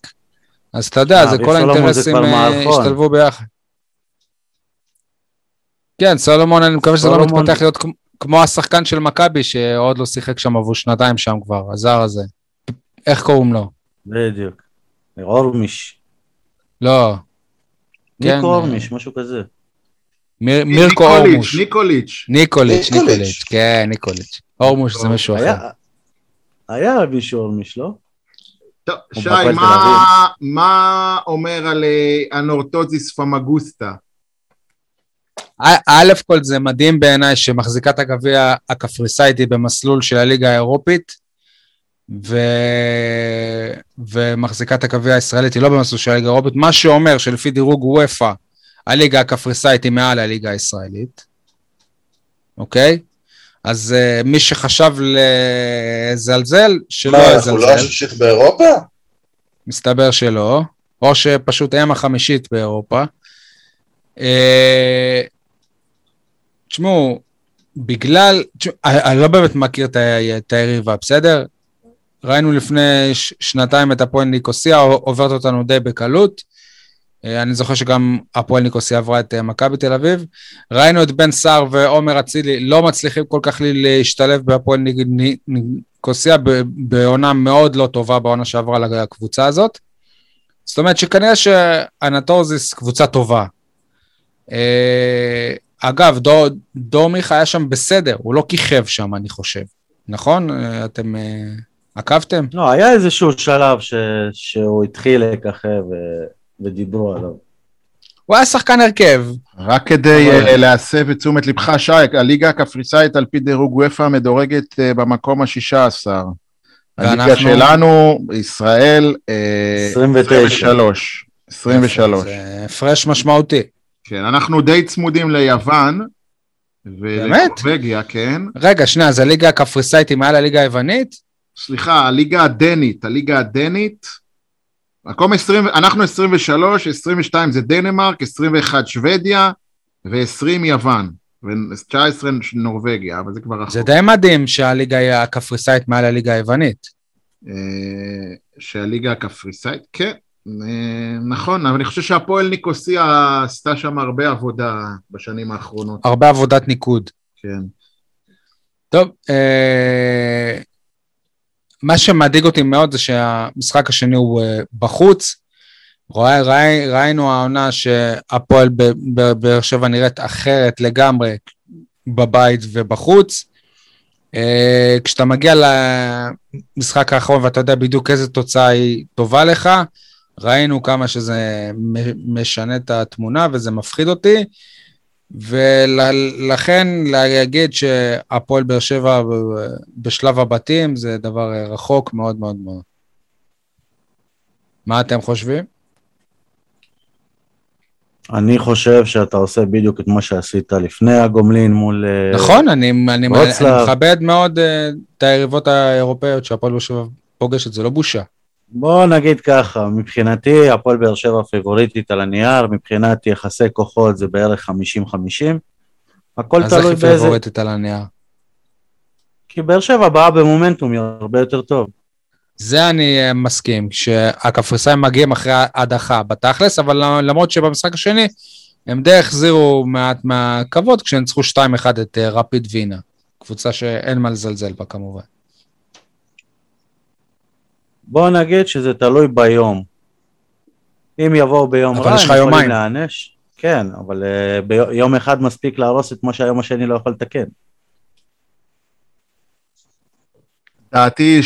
אז אתה יודע, זה כל האינטרסים אה. השתלבו ביחד. כן, סולומון, אני מקווה שזה לא מתפתח להיות כמו- השחקן של מכבי, שעוד לא שיחק שם עבור שנתיים שם כבר, הזר הזה. איך קוראים לו? בדיוק. אורמיש. לא. כן, ניקו אה, אורמיש, משהו כזה. מיר- מירקו אורמוש. ניקוליץ'. ניקוליץ', ניקוליץ'. ניקוליץ', כן, ניקוליץ'. אורמוש זה מישהו אחר. היה- מישהו אורמיש, לא? טוב, שי, מה- אומר על אה, אנורטוזיס פמגוסטה? א' כל זה מדהים בעיניי שמחזיקת הגביע הקפריסאית היא במסלול של הליגה האירופית, ו... ומחזיקת הגביע הישראלית היא לא במסלול של הליגה האירופית, מה שאומר שלפי דירוג וופא, הליגה הקפריסאית היא מעל הליגה הישראלית, אוקיי? אז uh, מי שחשב לזלזל, שלא מה, יזלזל. אנחנו לא השישית באירופה? מסתבר שלא, או שפשוט הם החמישית באירופה. אה, תשמעו, בגלל, תשמעו, אני לא באמת מכיר את היריבה, בסדר? ראינו לפני ש- שנתיים את הפועל ניקוסיה, עוברת אותנו די בקלות. אה, אני זוכר שגם הפועל ניקוסיה עברה את אה, מכבי תל אביב. ראינו את בן סער ועומר אצילי לא מצליחים כל כך להשתלב בהפועל ניק- ניק- ניקוסיה בעונה מאוד לא טובה בעונה שעברה לקבוצה הזאת. זאת אומרת שכנראה שאנטורזיס קבוצה טובה. אה, אגב, דור, דור מיכה היה שם בסדר, הוא לא כיכב שם, אני חושב. נכון? אתם עקבתם? לא, היה איזשהו שלב. שהוא התחיל לככב. ודיברו עליו. הוא היה שחקן הרכב. רק כדי אבל- אה, להסב את תשומת לבך, שי, הליגה הקפריסאית על פי דירוג וופא מדורגת אה, במקום השישה עשר. הליגה ואנחנו- שלנו, ישראל, אה, 29. 23. 23. זה הפרש משמעותי. כן, אנחנו די צמודים ליוון. באמת? ולנורבגיה, כן. רגע, שנייה, אז הליגה הקפריסאית היא מעל הליגה היוונית? סליחה, הליגה הדנית, הליגה הדנית, מקום 20, אנחנו 23, 22 זה דנמרק, 21 שוודיה ו-20 יוון, ו-19 נורבגיה, אבל זה כבר רחוק. זה די מדהים שהליגה הקפריסאית מעל הליגה היוונית. אה, שהליגה הקפריסאית, כן, אה, נכון, אבל אני חושב שהפועל ניקוסיה עשתה שם הרבה עבודה בשנים האחרונות, הרבה עבודת ניקוד. כן. טוב, אה, מה שמדאיג אותי מאוד זה שהמשחק השני הוא אה, בחוץ. ראי, ראי, ראינו העונה שהפועל בבאר שבע נראית אחרת לגמרי בבית ובחוץ. אה, כשאתה מגיע למשחק האחרון ואתה יודע בדיוק איזה תוצאה היא טובה לך, ראינו כמה שזה משנה את התמונה וזה מפחיד אותי. ולכן להגיד שהפועל באר שבע בשלב הבתים זה דבר רחוק מאוד מאוד מאוד. מה אתם חושבים? אני חושב שאתה עושה בדיוק את מה שעשית לפני הגומלין מול... אה, נכון, אני, אני, אני ווצלב. מכבד מאוד אה, את היריבות האירופאיות שהפועל באר שבע פוגשת, זה לא בושה. בוא נגיד ככה, מבחינתי הפועל באר שבע פיבוריטית על הנייר, מבחינת יחסי כוחות זה בערך 50-50. הכל אז איך תלוי היא באיזה... פיבוריטית על הנייר? כי באר שבע באה במומנטום הרבה יותר טוב. זה אני אה, מסכים, שהקפריסאים מגיעים אחרי ההדחה בתכלס, אבל למרות שבמשחק השני הם די החזירו מעט מהכבוד כשהם ניצחו 2-1 את אה, רפיד וינה, קבוצה שאין מה לזלזל בה כמובן. בוא נגיד שזה תלוי ביום. אם יבואו ביום אבל רע, הם יכולים. להיענש. כן, אבל uh, ביום אחד מספיק להרוס את מה שהיום השני לא יכול לתקן. דעתי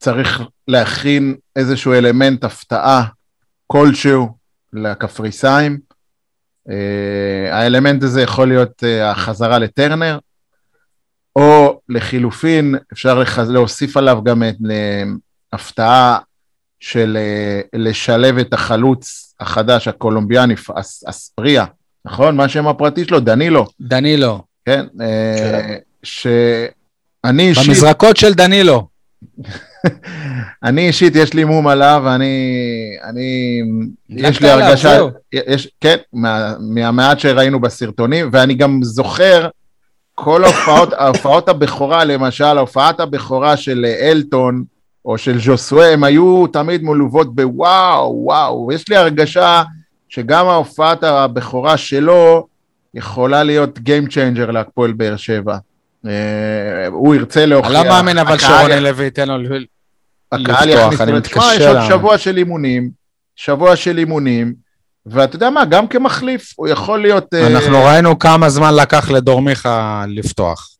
שצריך להכין איזשהו אלמנט הפתעה כלשהו לקפריסאים. אה, האלמנט הזה יכול להיות אה, החזרה לטרנר, או לחילופין, אפשר לח... להוסיף עליו גם את אה, הפתעה של אה, לשלב את החלוץ החדש, הקולומביאני, אס, אספריה, נכון? מה השם הפרטי שלו? דנילו, דנילו, כן? אה, כן. שאני אישית... במזרקות של דנילו. אני אישית, יש לי מום עליו, ואני... אני... יש לי הרגשה... יש, כן, מה, מהמעט שראינו בסרטונים, ואני גם זוכר כל ההופעות, ההופעות הבכורה, למשל, הופעת הבכורה של אלטון, או של ז'וסווה, הם היו תמיד מלוות בוואו, וואו, ויש לי הרגשה שגם ההופעת הבכורה שלו יכולה להיות Game Changer להפועל באר שבע. אה, הוא ירצה להוכיח. לא מאמין אבל שרוני לוי ייתן לו הקהל לפתוח, יכניס אני לו, תשמע, מתקשה יש עוד. שבוע של אימונים, שבוע של אימונים, ואתה יודע מה, גם כמחליף, הוא יכול להיות, אה, אנחנו ראינו כמה זמן לקח לדור מיכה לפתוח.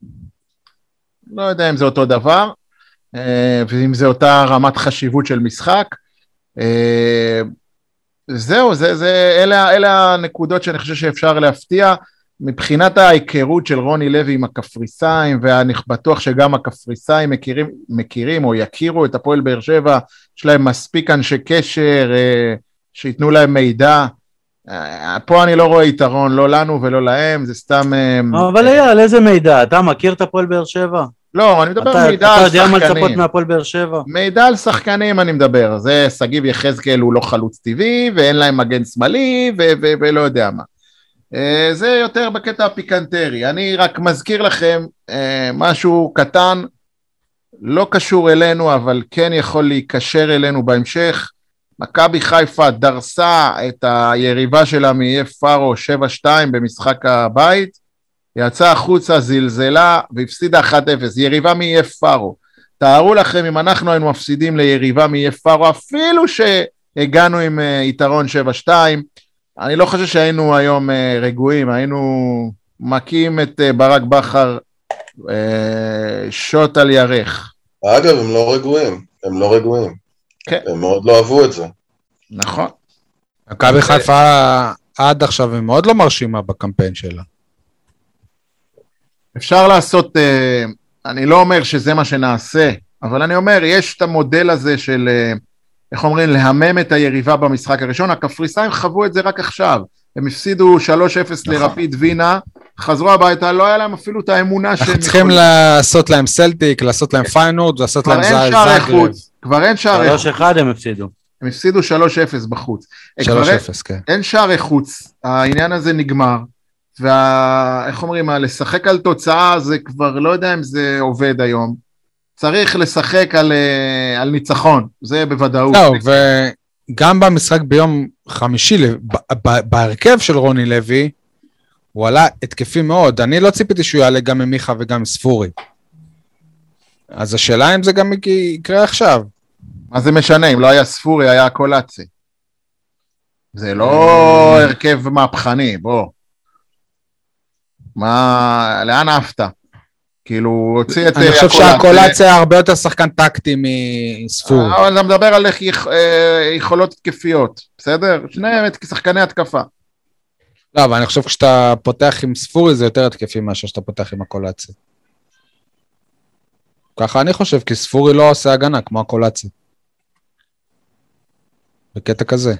לא יודע אם זה אותו דבר, אה, ואם זה אותה רמת חשיבות של משחק. אה, זהו, זה, זה, אלה, אלה הנקודות שאני חושב שאפשר להפתיע. מבחינת ההיכרות של רוני לוי עם הקפריסאים, ואני בטוח שגם הקפריסאים מכירים, מכירים או יכירו את הפועל באר שבע, יש להם מספיק אנשי קשר אה, שייתנו להם מידע. אה, פה אני לא רואה יתרון, לא לנו ולא להם, זה סתם... אה, אבל אייל, איזה מידע? אתה מכיר את הפועל באר שבע? לא, אני מדבר אתה, מידע על אתה יודע מה לצפות שחקנים. מהפועל באר שבע? מידע על שחקנים אני מדבר, זה שגיב יחזקאל הוא לא חלוץ טבעי, ואין להם מגן שמאלי, ו- ו- ולא יודע מה. אה, זה יותר בקטע הפיקנטרי. אני רק מזכיר לכם אה, משהו קטן, לא קשור אלינו, אבל כן יכול להיקשר אלינו בהמשך. מכבי חיפה דרסה את היריבה שלה מאיי פארו 7-2 במשחק הבית, יצאה החוצה, זלזלה והפסידה 1-0, יריבה מאיי פארו. תארו לכם אם אנחנו היינו מפסידים ליריבה מאיי פארו, אפילו שהגענו עם אה, יתרון 7-2, אני לא חושב שהיינו היום אה, רגועים, היינו מכים את אה, ברק בכר שוט על ירך. אגב, הם לא רגועים, הם לא רגועים. כן. הם מאוד לא אהבו את זה. נכון. מכבי חיפה עד עכשיו היא מאוד לא מרשימה בקמפיין שלה. אפשר לעשות, אה, אני לא אומר שזה מה שנעשה, אבל אני אומר, יש את המודל הזה של, אה, איך אומרים, להמם את היריבה במשחק הראשון, הקפריסאים חוו את זה רק עכשיו, הם הפסידו 3-0 נכון. לרפיד וינה, חזרו הביתה, לא היה להם אפילו את האמונה שהם אנחנו צריכים לעשות להם סלטיק, לעשות להם פיינורד, לעשות כבר להם אין כבר אין שערי חוץ, 3-1 הם הפסידו. הם הפסידו 3-0 בחוץ. כבר אין- 3-0, כן. אין שערי חוץ, העניין הזה נגמר, ואיך אומרים, לשחק על תוצאה זה כבר לא יודע אם זה עובד היום. צריך לשחק על, אה, על ניצחון, זה בוודאות. זהו, וגם במשחק ביום חמישי, בהרכב של רוני לוי, הוא עלה התקפי מאוד. אני לא ציפיתי שהוא יעלה גם עם מיכה וגם עם ספורי. אז השאלה אם זה גם יקרה עכשיו. מה זה משנה, אם לא היה ספורי, היה קולאצי. זה לא. הרכב מהפכני, בוא. מה, לאן עפת? כאילו, הוציא את אני אה, חושב הקולאצי. שהקולציה הרבה יותר שחקן טקטי מספורי. אבל אתה מדבר על אה, יכולות התקפיות, בסדר? שניהם שחקני התקפה. לא, אבל אני חושב כשאתה פותח עם ספורי זה יותר התקפי מאשר שאתה פותח עם הקולציה. ככה אני חושב, כי ספורי לא עושה הגנה כמו הקולציה. בקטע כזה.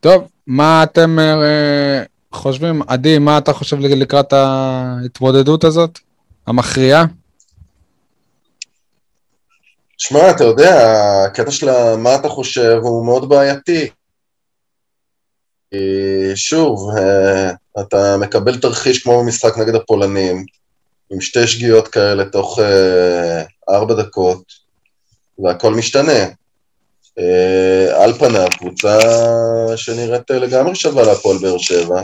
טוב, מה אתם אה, חושבים? עדי, מה אתה חושב לקראת ההתמודדות הזאת? המכריעה? שמע, אתה יודע, הקטע של מה אתה חושב הוא מאוד בעייתי. שוב, אה, אתה מקבל תרחיש כמו במשחק נגד הפולנים, עם שתי שגיאות כאלה תוך אה, ארבע דקות, והכל משתנה. אה, על פניו, קבוצה שנראית אה, לגמרי שווה להפועל באר שבע,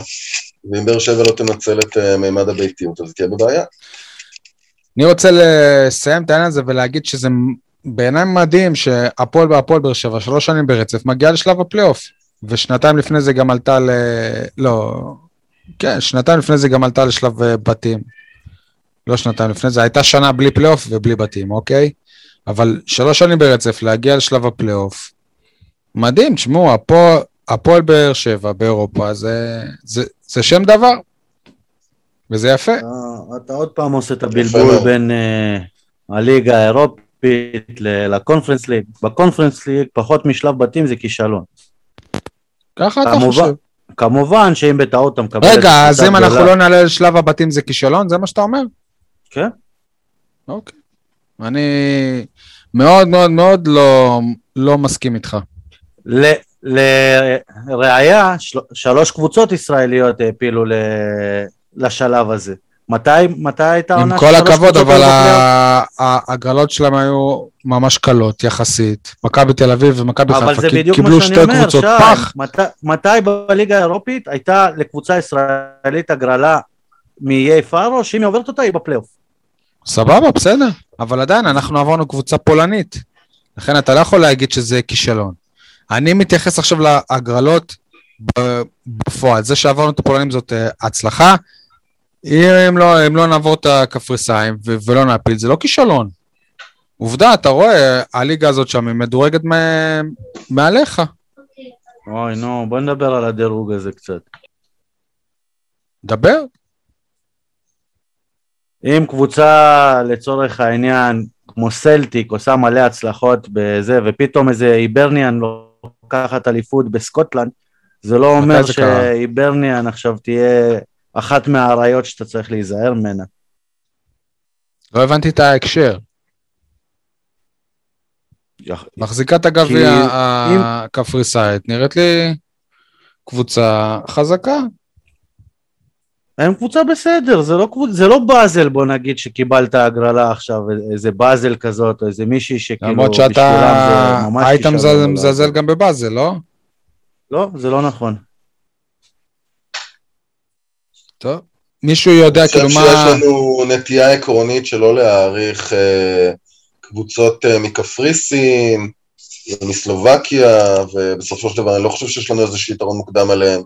ואם באר שבע לא תנצל את אה, מימד הביתיות, אז תהיה בבעיה. אני רוצה לסיים את העניין הזה ולהגיד שזה בעיניי מדהים שהפועל בהפועל באר שבע שלוש שנים ברצף מגיעה לשלב הפלייאוף. ושנתיים לפני זה גם עלתה ל... לא... כן, שנתיים לפני זה גם עלתה לשלב בתים. לא שנתיים לפני זה, הייתה שנה בלי פלייאוף ובלי בתים, אוקיי? אבל שלוש שנים ברצף להגיע לשלב הפלייאוף. מדהים, תשמעו, הפועל, הפועל באר שבע באירופה זה, זה, זה שם דבר. וזה יפה. אתה- אתה עוד פעם עושה את הבלבול. בין אה, הליגה האירופית ל- לקונפרנס ליג. בקונפרנס ליג פחות משלב בתים זה כישלון. ככה אתה כמובן. חושב. כמובן שאם בטעות אתה מקבל... רגע, אז אם אנחנו לא נעלה לשלב הבתים זה כישלון? זה מה שאתה אומר? כן. אוקיי. אני מאוד מאוד מאוד לא, לא מסכים איתך. ל- לראיה, של- שלוש קבוצות ישראליות העפילו ל- לשלב הזה. מתי, מתי הייתה עם העונה כל הכבוד, אבל ההגרלות שלהם היו ממש קלות יחסית. מכבי תל אביב ומכבי חיפה קיבלו שתי אומר, קבוצות שי. פח. מת, מתי בליגה האירופית הייתה לקבוצה ישראלית הגרלה מאיי פארו, שאם היא עוברת אותה היא בפלייאוף. סבבה, בסדר. אבל עדיין, אנחנו עברנו קבוצה פולנית. לכן אתה לא יכול להגיד שזה כישלון. אני מתייחס עכשיו להגרלות בפועל. זה שעברנו את הפולנים זאת אה, הצלחה. אם לא, אם לא נעבור את הקפריסאים ולא נעפיל, זה לא כישלון. עובדה, אתה רואה, הליגה הזאת שם היא מדורגת מעליך. אוי, נו, בוא נדבר על הדירוג הזה קצת. דבר. אם קבוצה, לצורך העניין, כמו סלטיק, עושה מלא הצלחות בזה, ופתאום איזה היברניאן לוקחת אליפות בסקוטלנד, זה לא אומר? שהיברניאן עכשיו תהיה אחת מהאריות שאתה צריך להיזהר ממנה. לא הבנתי את ההקשר. מחזיקה את הגביע הקפריסאית, נראית לי קבוצה חזקה. הם קבוצה בסדר, זה לא, קבוצ... זה לא באזל, בוא נגיד, שקיבלת הגרלה עכשיו, איזה באזל כזאת, או איזה מישהי שכאילו, למרות שאתה היית מזלזל- גם בבאזל, לא? לא, זה לא נכון. טוב. מישהו יודע אני כאילו חושב מה... שיש לנו נטייה עקרונית שלא להעריך אה, קבוצות אה, מקפריסין ומסלובקיה, ובסופו של דבר אני לא חושב שיש לנו איזשהו יתרון מוקדם עליהם.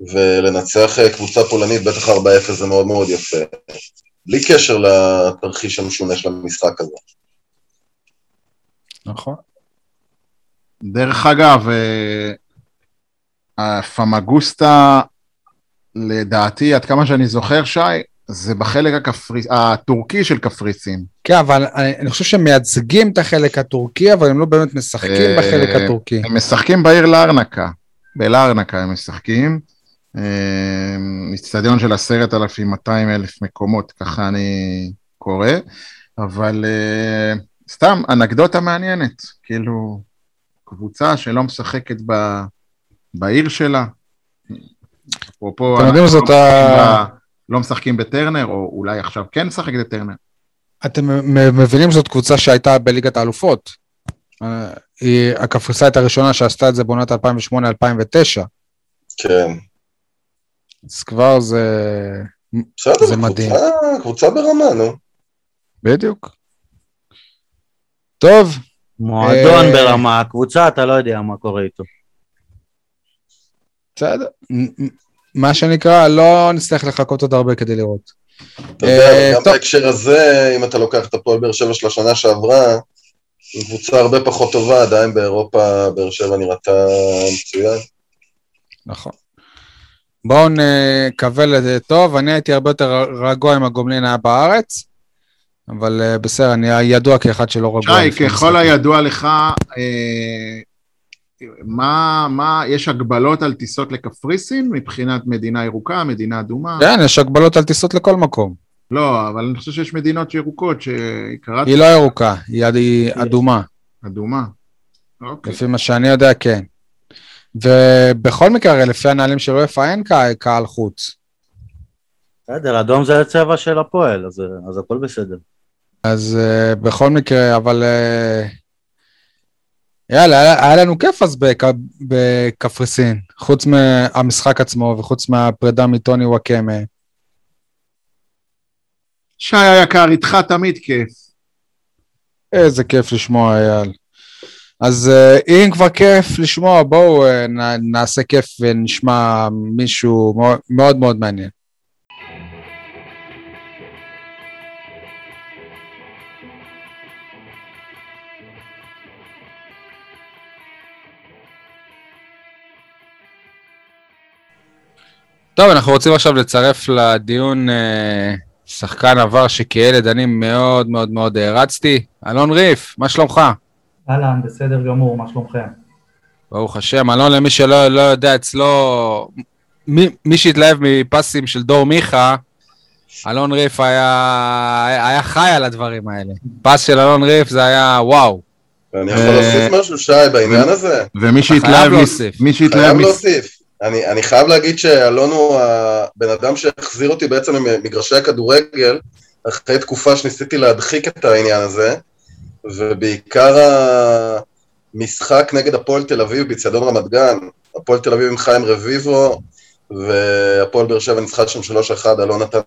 ולנצח אה, קבוצה פולנית, בטח 4-0 זה מאוד מאוד יפה. בלי קשר לתרחיש המשונה של המשחק הזה. נכון. דרך אגב, אה, הפמגוסטה, לדעתי, עד כמה שאני זוכר, שי, זה בחלק הכפרי... הטורקי של קפריסין. כן, אבל אני אני חושב שהם מייצגים את החלק הטורקי, אבל הם לא באמת משחקים אה, בחלק הטורקי. הם משחקים בעיר לארנקה. בלארנקה הם משחקים. אה, אצטדיון של עשרת אלפים, 200 אלף מקומות, ככה אני קורא. אבל אה, סתם, אנקדוטה מעניינת. כאילו, קבוצה שלא משחקת ב... בעיר שלה. אפרופו, אתם יודעים, זאת לא ה- ב- לא משחקים בטרנר, או אולי עכשיו כן משחק בטרנר. אתם מ- מבינים שזאת קבוצה שהייתה בליגת האלופות. אה, היא הקפריסאית הראשונה שעשתה את זה בעונת 2008-2009. כן. אז כבר זה... בסדר, זה מדהים. קבוצה, קבוצה ברמה, נו. בדיוק. טוב, מועדון אה, ברמה, הקבוצה, אתה לא יודע מה קורה איתו. בסדר. מה שנקרא, לא נצטרך לחכות עוד הרבה כדי לראות. אתה יודע, אה, גם טוב. בהקשר הזה, אם אתה לוקח את הפועל באר שבע של השנה שעברה, היא קבוצה הרבה פחות טובה, עדיין באירופה באר שבע נראתה מצוין. נכון. בואו נקווה לזה טוב, אני הייתי הרבה יותר רגוע אם הגומלין היה בארץ, אבל אה, בסדר, אני ידוע כאחד שלא רגוע. שי, ככל משחקים. הידוע לך, אה, מה, מה, יש הגבלות על טיסות לקפריסין מבחינת מדינה ירוקה, מדינה אדומה? כן, יש הגבלות על טיסות לכל מקום. לא, אבל אני חושב שיש מדינות ירוקות שקראתי היא לא ירוקה, היא אדומה. אדומה. אוקיי. לפי מה שאני יודע, כן. ובכל מקרה, הרי לפי הנהלים של וופא אין קה- קהל חוץ. בסדר, אדום זה הצבע של הפועל, אז, אז הכל בסדר. אז uh, בכל מקרה, אבל... Uh, יאללה, היה, היה לנו כיף אז בק, בקפריסין, חוץ מהמשחק עצמו וחוץ מהפרידה מטוני וואקמה. שי היקר, איתך תמיד כיף. איזה כיף לשמוע, אייל. אז uh, אם כבר כיף לשמוע, בואו נ, נעשה כיף ונשמע מישהו מאוד, מאוד מעניין. טוב, אנחנו רוצים עכשיו לצרף לדיון אה, שחקן עבר שכילד אני מאוד מאוד מאוד הערצתי. אלון ריף, מה שלומך? אהלן, בסדר גמור, מה שלומכם? ברוך השם, אלון למי שלא לא יודע אצלו, מי, מי שהתלהב מפסים של דור מיכה, אלון ריף היה, היה, חי על הדברים האלה. פס של אלון ריף זה היה וואו. ואני יכול אה, להוסיף משהו, שי, בעניין הזה? ומי שהתלהב, להוסיף. מי שהתלהב, חייב להוסיף. אני, אני חייב להגיד שאלון הוא הבן אדם שהחזיר אותי בעצם ממגרשי הכדורגל, אחרי תקופה שניסיתי להדחיק את העניין הזה, ובעיקר המשחק נגד הפועל תל אביב באיצטדיון רמת גן, הפועל תל אביב עם חיים רביבו, והפועל באר שבע ניצחה שם 3-1, אלון נתן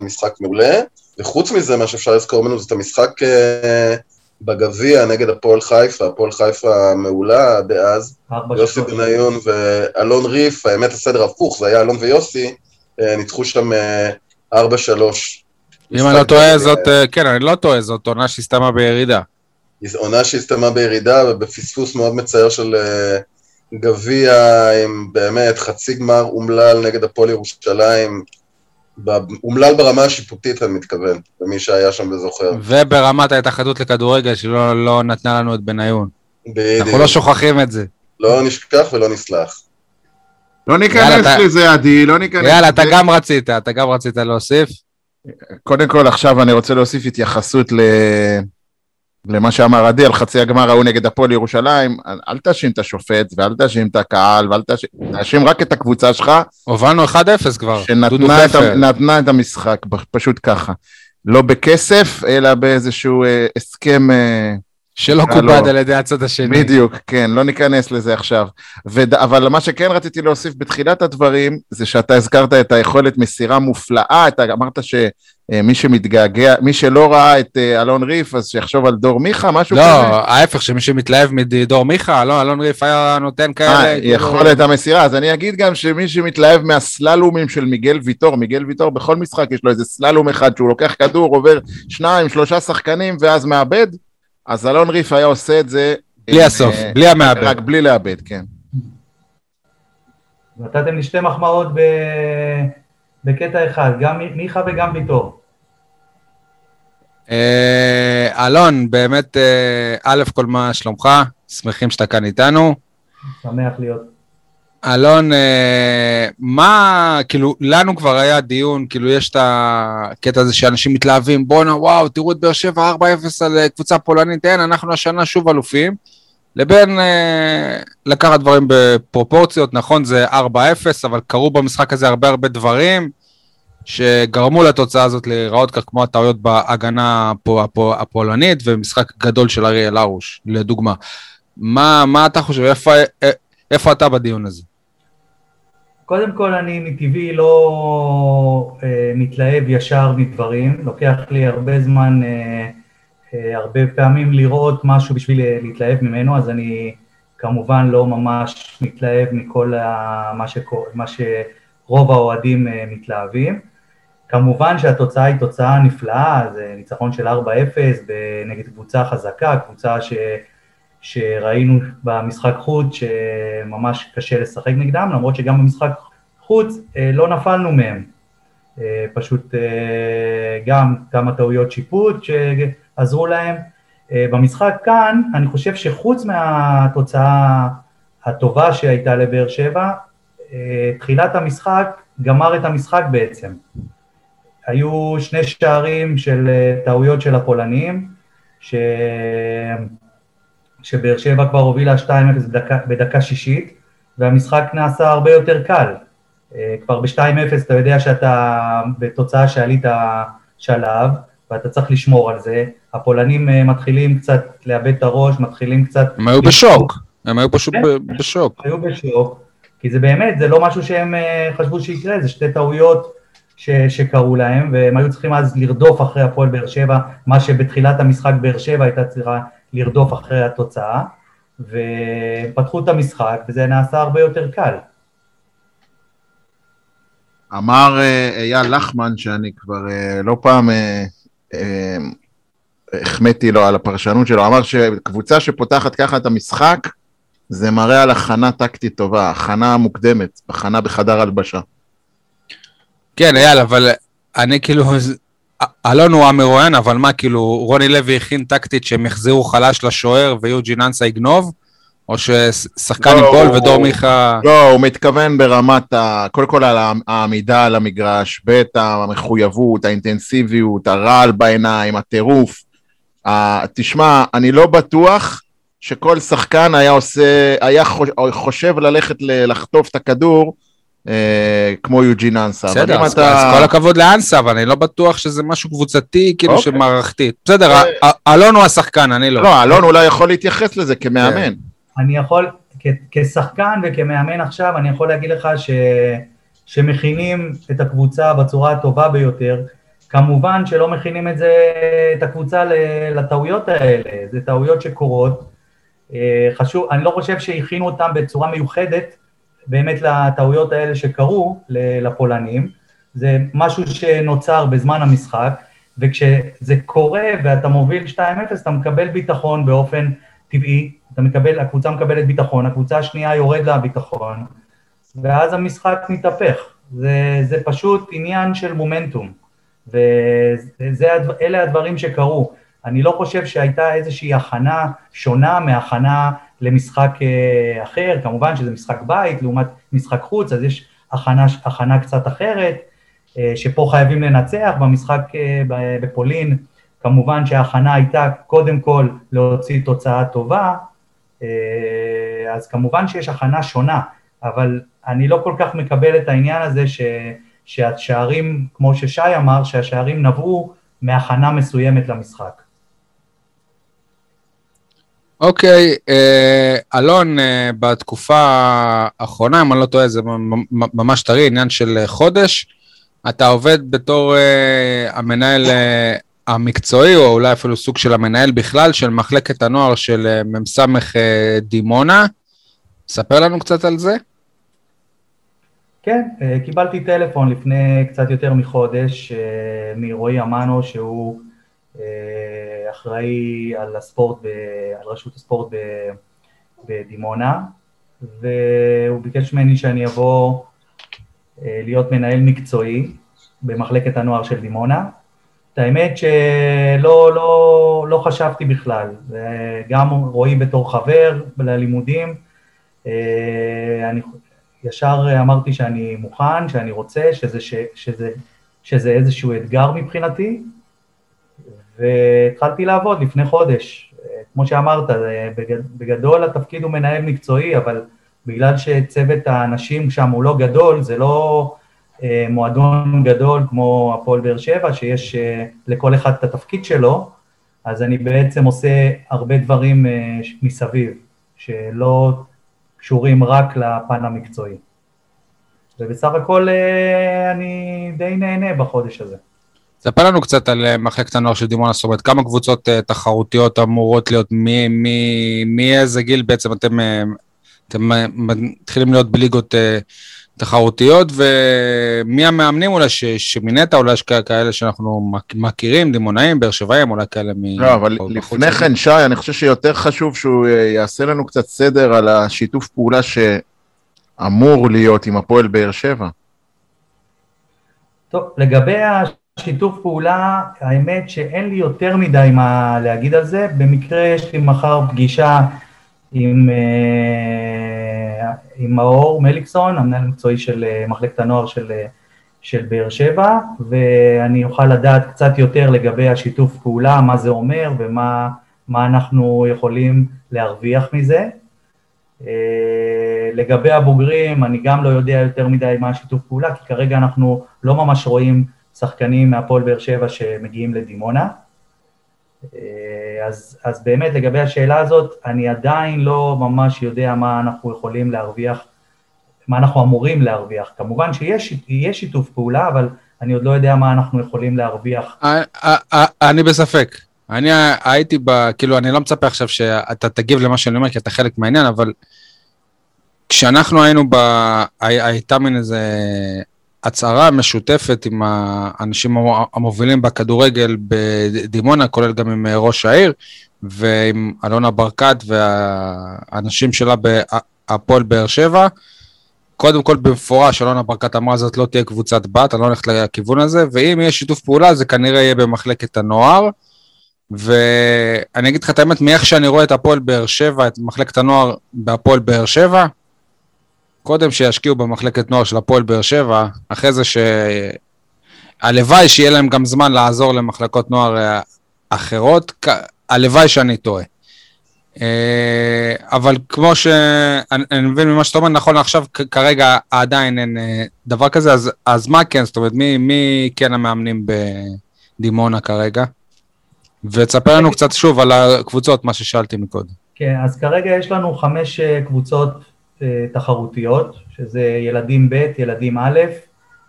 משחק מעולה, וחוץ מזה, מה שאפשר לזכור ממנו זה את המשחק אה, בגביע נגד הפועל חיפה, הפועל חיפה המעולה דאז, יוסי. בניון ואלון ריף, האמת הסדר הפוך, זה היה אלון ויוסי, אה, ניצחו שם אה, 4-3. אם אני לא טועה, זאת, אה, כן, אני לא טועה, זאת עונה שהסתיימה בירידה. עונה שהסתיימה בירידה ובפספוס מאוד מצער של אה, גביע עם באמת חצי גמר אומלל נגד הפועל ירושלים, אומלל ברמה השיפוטית אני מתכוון, למי שהיה שם וזוכר. וברמת ההתאחדות לכדורגל, שלא לא נתנה לנו את בניון. אנחנו לא בדיוק. שוכחים את זה. לא נשכח ולא נסלח. לא יאללה, ניכנס אתה- לזה, עדי, לא ניכנס יאללה, אתה לזה. גם רצית, אתה גם רצית להוסיף. קודם כל, עכשיו אני רוצה להוסיף התייחסות ל... למה שאמר עדי על חצי הגמר ההוא נגד הפועל ירושלים. אל תאשים את השופט ואל תאשים את הקהל ואל תאשים... תאשים רק את הקבוצה שלך, הובלנו 1-0 כבר. שנתנה את. ה... את המשחק, פשוט ככה. לא בכסף, אלא באיזשהו אה, הסכם... אה, שלא אה, כובד לא. על ידי הצד השני. בדיוק, כן, לא ניכנס לזה עכשיו. וד... אבל מה שכן רציתי להוסיף בתחילת הדברים, זה שאתה הזכרת את היכולת מסירה מופלאה, אתה אמרת שמי שמתגעגע, מי שלא ראה את אה, אלון ריף, אז שיחשוב על דור מיכה, משהו כזה. לא, ההפך, שמי שמתלהב מדור מיכה, לא, אלון ריף היה נותן כאלה. אה, כאילו- יכולת המסירה, אז אני אגיד גם שמי שמתלהב מהסללומים של מיגל ויטור, מיגל ויטור בכל משחק יש לו איזה סללום אחד שהוא לוקח כדור, עובר שניים, שלושה שחקנים ואז מאבד, אז אלון ריף היה עושה את זה... בלי עם, הסוף, אה, בלי המעבד. רק בלי לאבד, כן. נתתם לי שתי מחמאות ב... בקטע אחד, גם מיכה וגם ביטור. אה, אלון, באמת, אה, א', כל מה שלומך? שמחים שאתה כאן איתנו. שמח להיות. אלון, אה, מה, כאילו, לנו כבר היה דיון, כאילו, יש את הקטע הזה שאנשים מתלהבים, בואנה, וואו, תראו את באר שבע 4-0 על קבוצה פולנית, אין, אנחנו השנה שוב אלופים. לבין אה, לקחת דברים בפרופורציות, נכון, זה 4-0, אבל קרו במשחק הזה הרבה הרבה דברים שגרמו לתוצאה הזאת להיראות כך כמו הטעויות בהגנה הפו, הפו, הפולנית ומשחק גדול של אריאל הרוש, לדוגמה. מה, מה אתה חושב, איפה, אה, איפה אתה בדיון הזה? קודם כל, אני מטבעי לא אה, מתלהב ישר מדברים, לוקח לי הרבה זמן, אה, הרבה פעמים לראות משהו בשביל אה, להתלהב ממנו, אז אני כמובן לא ממש מתלהב מכל ה, מה, שקור, מה שרוב האוהדים אה, מתלהבים. כמובן שהתוצאה היא תוצאה נפלאה, זה ניצחון של 4-0 נגד קבוצה חזקה, קבוצה ש... שראינו במשחק חוץ שממש קשה לשחק נגדם, למרות שגם במשחק חוץ אה, לא נפלנו מהם. אה, פשוט אה, גם כמה טעויות שיפוט שעזרו להם. אה, במשחק כאן, אני חושב שחוץ מהתוצאה הטובה שהייתה לבאר שבע, אה, תחילת המשחק גמר את המשחק בעצם. היו שני שערים של אה, טעויות של הפולנים, ש... שבאר שבע כבר הובילה 2-0 בדקה, שישית, והמשחק נעשה הרבה יותר קל. כבר ב-2-0 אתה יודע שאתה בתוצאה שעלית שלב, ואתה צריך לשמור על זה. הפולנים אה, מתחילים קצת לאבד את הראש, מתחילים קצת... הם היו בשוק, הם היו פשוט ב- בשוק. היו בשוק, כי זה באמת, זה לא משהו שהם אה, חשבו שיקרה, זה שתי טעויות ש, שקרו להם, והם היו צריכים אז לרדוף אחרי הפועל באר שבע, מה שבתחילת המשחק באר שבע הייתה צריכה לרדוף אחרי התוצאה, ופתחו את המשחק, וזה נעשה הרבה יותר קל. אמר אה, אייל לחמן, שאני כבר לא פעם החמאתי לו על הפרשנות שלו, אמר שקבוצה שפותחת ככה את המשחק, זה מראה על הכנה טקטית טובה, הכנה מוקדמת, הכנה בחדר הלבשה. כן, אייל, אבל אני כאילו... אלון הוא המרואיין, אבל מה, כאילו, רוני לוי הכין טקטית שהם יחזירו חלש לשוער ויוג'ין אנסה יגנוב? או ששחקן לא, ייפול הוא- ודור מיכה... לא, הוא מתכוון ברמת, ה... קודם כל על העמידה על המגרש, ב' המחויבות, האינטנסיביות, הרעל בעיניים, הטירוף. ה... תשמע, אני לא בטוח שכל שחקן היה עושה, היה חוש- חושב ללכת לחטוף את הכדור אה, כמו יוג'ין אנסה. בסדר, אז אתה- אז כל הכבוד לאנסה, אבל אני לא בטוח שזה משהו קבוצתי, כאילו אוקיי. שמערכתית. בסדר, ה- ה- אלון הוא השחקן, אני לא. לא, אלון אולי יכול להתייחס לזה כמאמן. כן. אני יכול, כ- כשחקן וכמאמן עכשיו, אני יכול להגיד לך ש, שמכינים את הקבוצה בצורה הטובה ביותר. כמובן שלא מכינים את זה, את הקבוצה לטעויות האלה, זה טעויות שקורות. אה, חשוב, אני לא חושב שהכינו אותם בצורה מיוחדת באמת לטעויות האלה שקרו לפולנים. זה משהו שנוצר בזמן המשחק. וכשזה קורה ואתה מוביל 2-0, אתה מקבל ביטחון באופן טבעי, אתה מקבל, הקבוצה מקבלת ביטחון, הקבוצה השנייה יורד לה ביטחון, ואז המשחק מתהפך. זה, זה פשוט עניין של מומנטום, ואלה הדברים שקרו. אני לא חושב שהייתה איזושהי הכנה שונה מהכנה למשחק אה, אחר, כמובן שזה משחק בית לעומת משחק חוץ, אז יש הכנה, הכנה קצת אחרת, אה, שפה חייבים לנצח, במשחק אה, בפולין כמובן שההכנה הייתה קודם כל להוציא תוצאה טובה, אז כמובן שיש הכנה שונה, אבל אני לא כל כך מקבל את העניין הזה ש, שהשערים, כמו ששי אמר, שהשערים נבעו מהכנה מסוימת למשחק. אוקיי, אה, אלון, אה, בתקופה האחרונה, אם אני לא טועה, זה ממש טרי, עניין של חודש. אתה עובד בתור אה, המנהל אה, המקצועי, או אולי אפילו סוג של המנהל בכלל, של מחלקת הנוער של אה, מ"ס אה, דימונה. ספר לנו קצת על זה. כן, אה, קיבלתי טלפון לפני קצת יותר מחודש מרועי אמנו, שהוא אחראי על הספורט, על רשות הספורט בדימונה, והוא ביקש ממני שאני אבוא להיות מנהל מקצועי במחלקת הנוער של דימונה. את האמת שלא לא, לא חשבתי בכלל, גם רועי בתור חבר ללימודים, אני ישר אמרתי שאני מוכן, שאני רוצה, שזה, שזה, שזה איזשהו אתגר מבחינתי, והתחלתי לעבוד לפני חודש. כמו שאמרת, בגדול התפקיד הוא מנהל מקצועי, אבל בגלל שצוות האנשים שם הוא לא גדול, זה לא אה, מועדון גדול כמו הפועל באר שבע, שיש אה, לכל אחד את התפקיד שלו, אז אני בעצם עושה הרבה דברים אה, מסביב, שלא קשורים רק לפן המקצועי. ובסך הכל אני די נהנה בחודש הזה. ספר לנו קצת על אה, מחלקת הנוער של דימונה, זאת אומרת, כמה קבוצות תחרותיות אמורות להיות, מאיזה גיל בעצם אתם, אתם מתחילים להיות בליגות תחרותיות, ומי המאמנים אולי ש, שמינית, אולי יש כאלה שאנחנו מכירים, דימונאים, באר שבעים, אולי כאלה מ... לא, אבל לפני כן, שי, אני חושב שיותר חשוב שהוא יעשה לנו קצת סדר על השיתוף פעולה שאמור להיות עם הפועל באר שבע. טוב, לגבי שיתוף פעולה, האמת שאין לי יותר מדי מה להגיד על זה, במקרה יש לי מחר פגישה עם, אה, עם מאור מליקסון, המנהל המקצועי של אה, מחלקת הנוער של, אה, של באר שבע, ואני אוכל לדעת קצת יותר לגבי השיתוף פעולה, מה זה אומר ומה אנחנו יכולים להרוויח מזה. לגבי הבוגרים, אני גם לא יודע יותר מדי מה השיתוף פעולה, כי כרגע אנחנו לא ממש רואים שחקנים מהפועל באר שבע שמגיעים לדימונה. אה, אז, אז באמת לגבי השאלה הזאת, אני עדיין לא ממש יודע מה אנחנו יכולים להרוויח, מה אנחנו אמורים להרוויח. כמובן שיש שיתוף פעולה, אבל אני עוד לא יודע מה אנחנו יכולים להרוויח. אה, אה, אני בספק. אני הייתי ב... כאילו, אני לא מצפה עכשיו שאתה תגיב למה שאני אומר, כי אתה חלק מהעניין, אבל כשאנחנו היינו ב... הייתה מין איזה הצהרה משותפת עם האנשים המובילים בכדורגל בדימונה, כולל גם עם ראש העיר ועם אלונה ברקת והאנשים שלה בהפועל באר שבע. קודם כל במפורש אלונה ברקת אמרה זאת לא תהיה קבוצת בת, אני לא הולך לכיוון הזה, ואם יהיה שיתוף פעולה זה כנראה יהיה במחלקת הנוער. ואני אגיד לך את האמת, מאיך שאני רואה את הפועל באר שבע, את מחלקת הנוער בהפועל באר שבע, קודם שישקיעו במחלקת נוער של הפועל באר שבע, אחרי זה ש... הלוואי שיהיה להם גם זמן לעזור למחלקות נוער אה, אחרות, הלוואי שאני טועה. אה, אבל כמו שאני מבין ממה שאתה אומר, נכון עכשיו כרגע עדיין אין אה, דבר כזה, אז, אז מה כן, זאת אומרת, מי, מי כן המאמנים בדימונה כרגע? ותספר לנו קצת שוב על הקבוצות, מה ששאלתי מקודם. כן, אז כרגע יש לנו חמש קבוצות תחרותיות, שזה ילדים ב', ילדים א',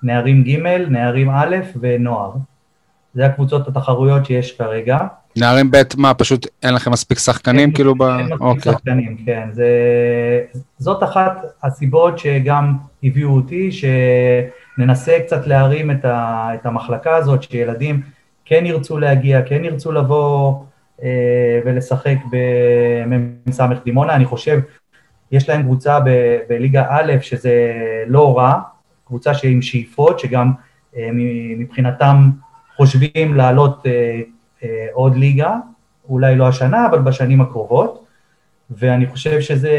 נערים ג', נערים א' ונוער. זה הקבוצות התחרויות שיש כרגע. נערים ב', מה, פשוט אין לכם מספיק שחקנים כאילו ב... אין מספיק אוקיי. שחקנים, כן. זה... זאת אחת הסיבות שגם הביאו אותי, שננסה קצת להרים את, ה... את המחלקה הזאת, שילדים כן ירצו להגיע, כן ירצו לבוא אה, ולשחק במ"ס דימונה. אני חושב, יש להם קבוצה ב- בליגה א', שזה לא רע, קבוצה שעם שאיפות, שגם אה, מבחינתם חושבים לעלות אה, אה, עוד ליגה, אולי לא השנה, אבל בשנים הקרובות. ואני חושב שזו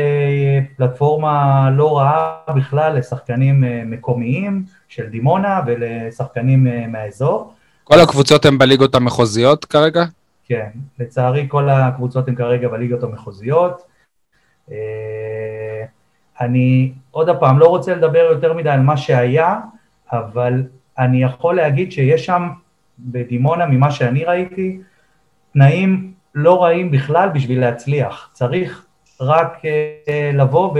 פלטפורמה לא רעה בכלל לשחקנים אה, מקומיים של דימונה ולשחקנים אה, מהאזור. כל הקבוצות הן בליגות המחוזיות כרגע? כן, לצערי כל הקבוצות הן כרגע בליגות המחוזיות. אני עוד פעם לא רוצה לדבר יותר מדי על מה שהיה, אבל אני יכול להגיד שיש שם בדימונה, ממה שאני ראיתי, תנאים לא רעים בכלל בשביל להצליח. צריך רק uh, לבוא ו,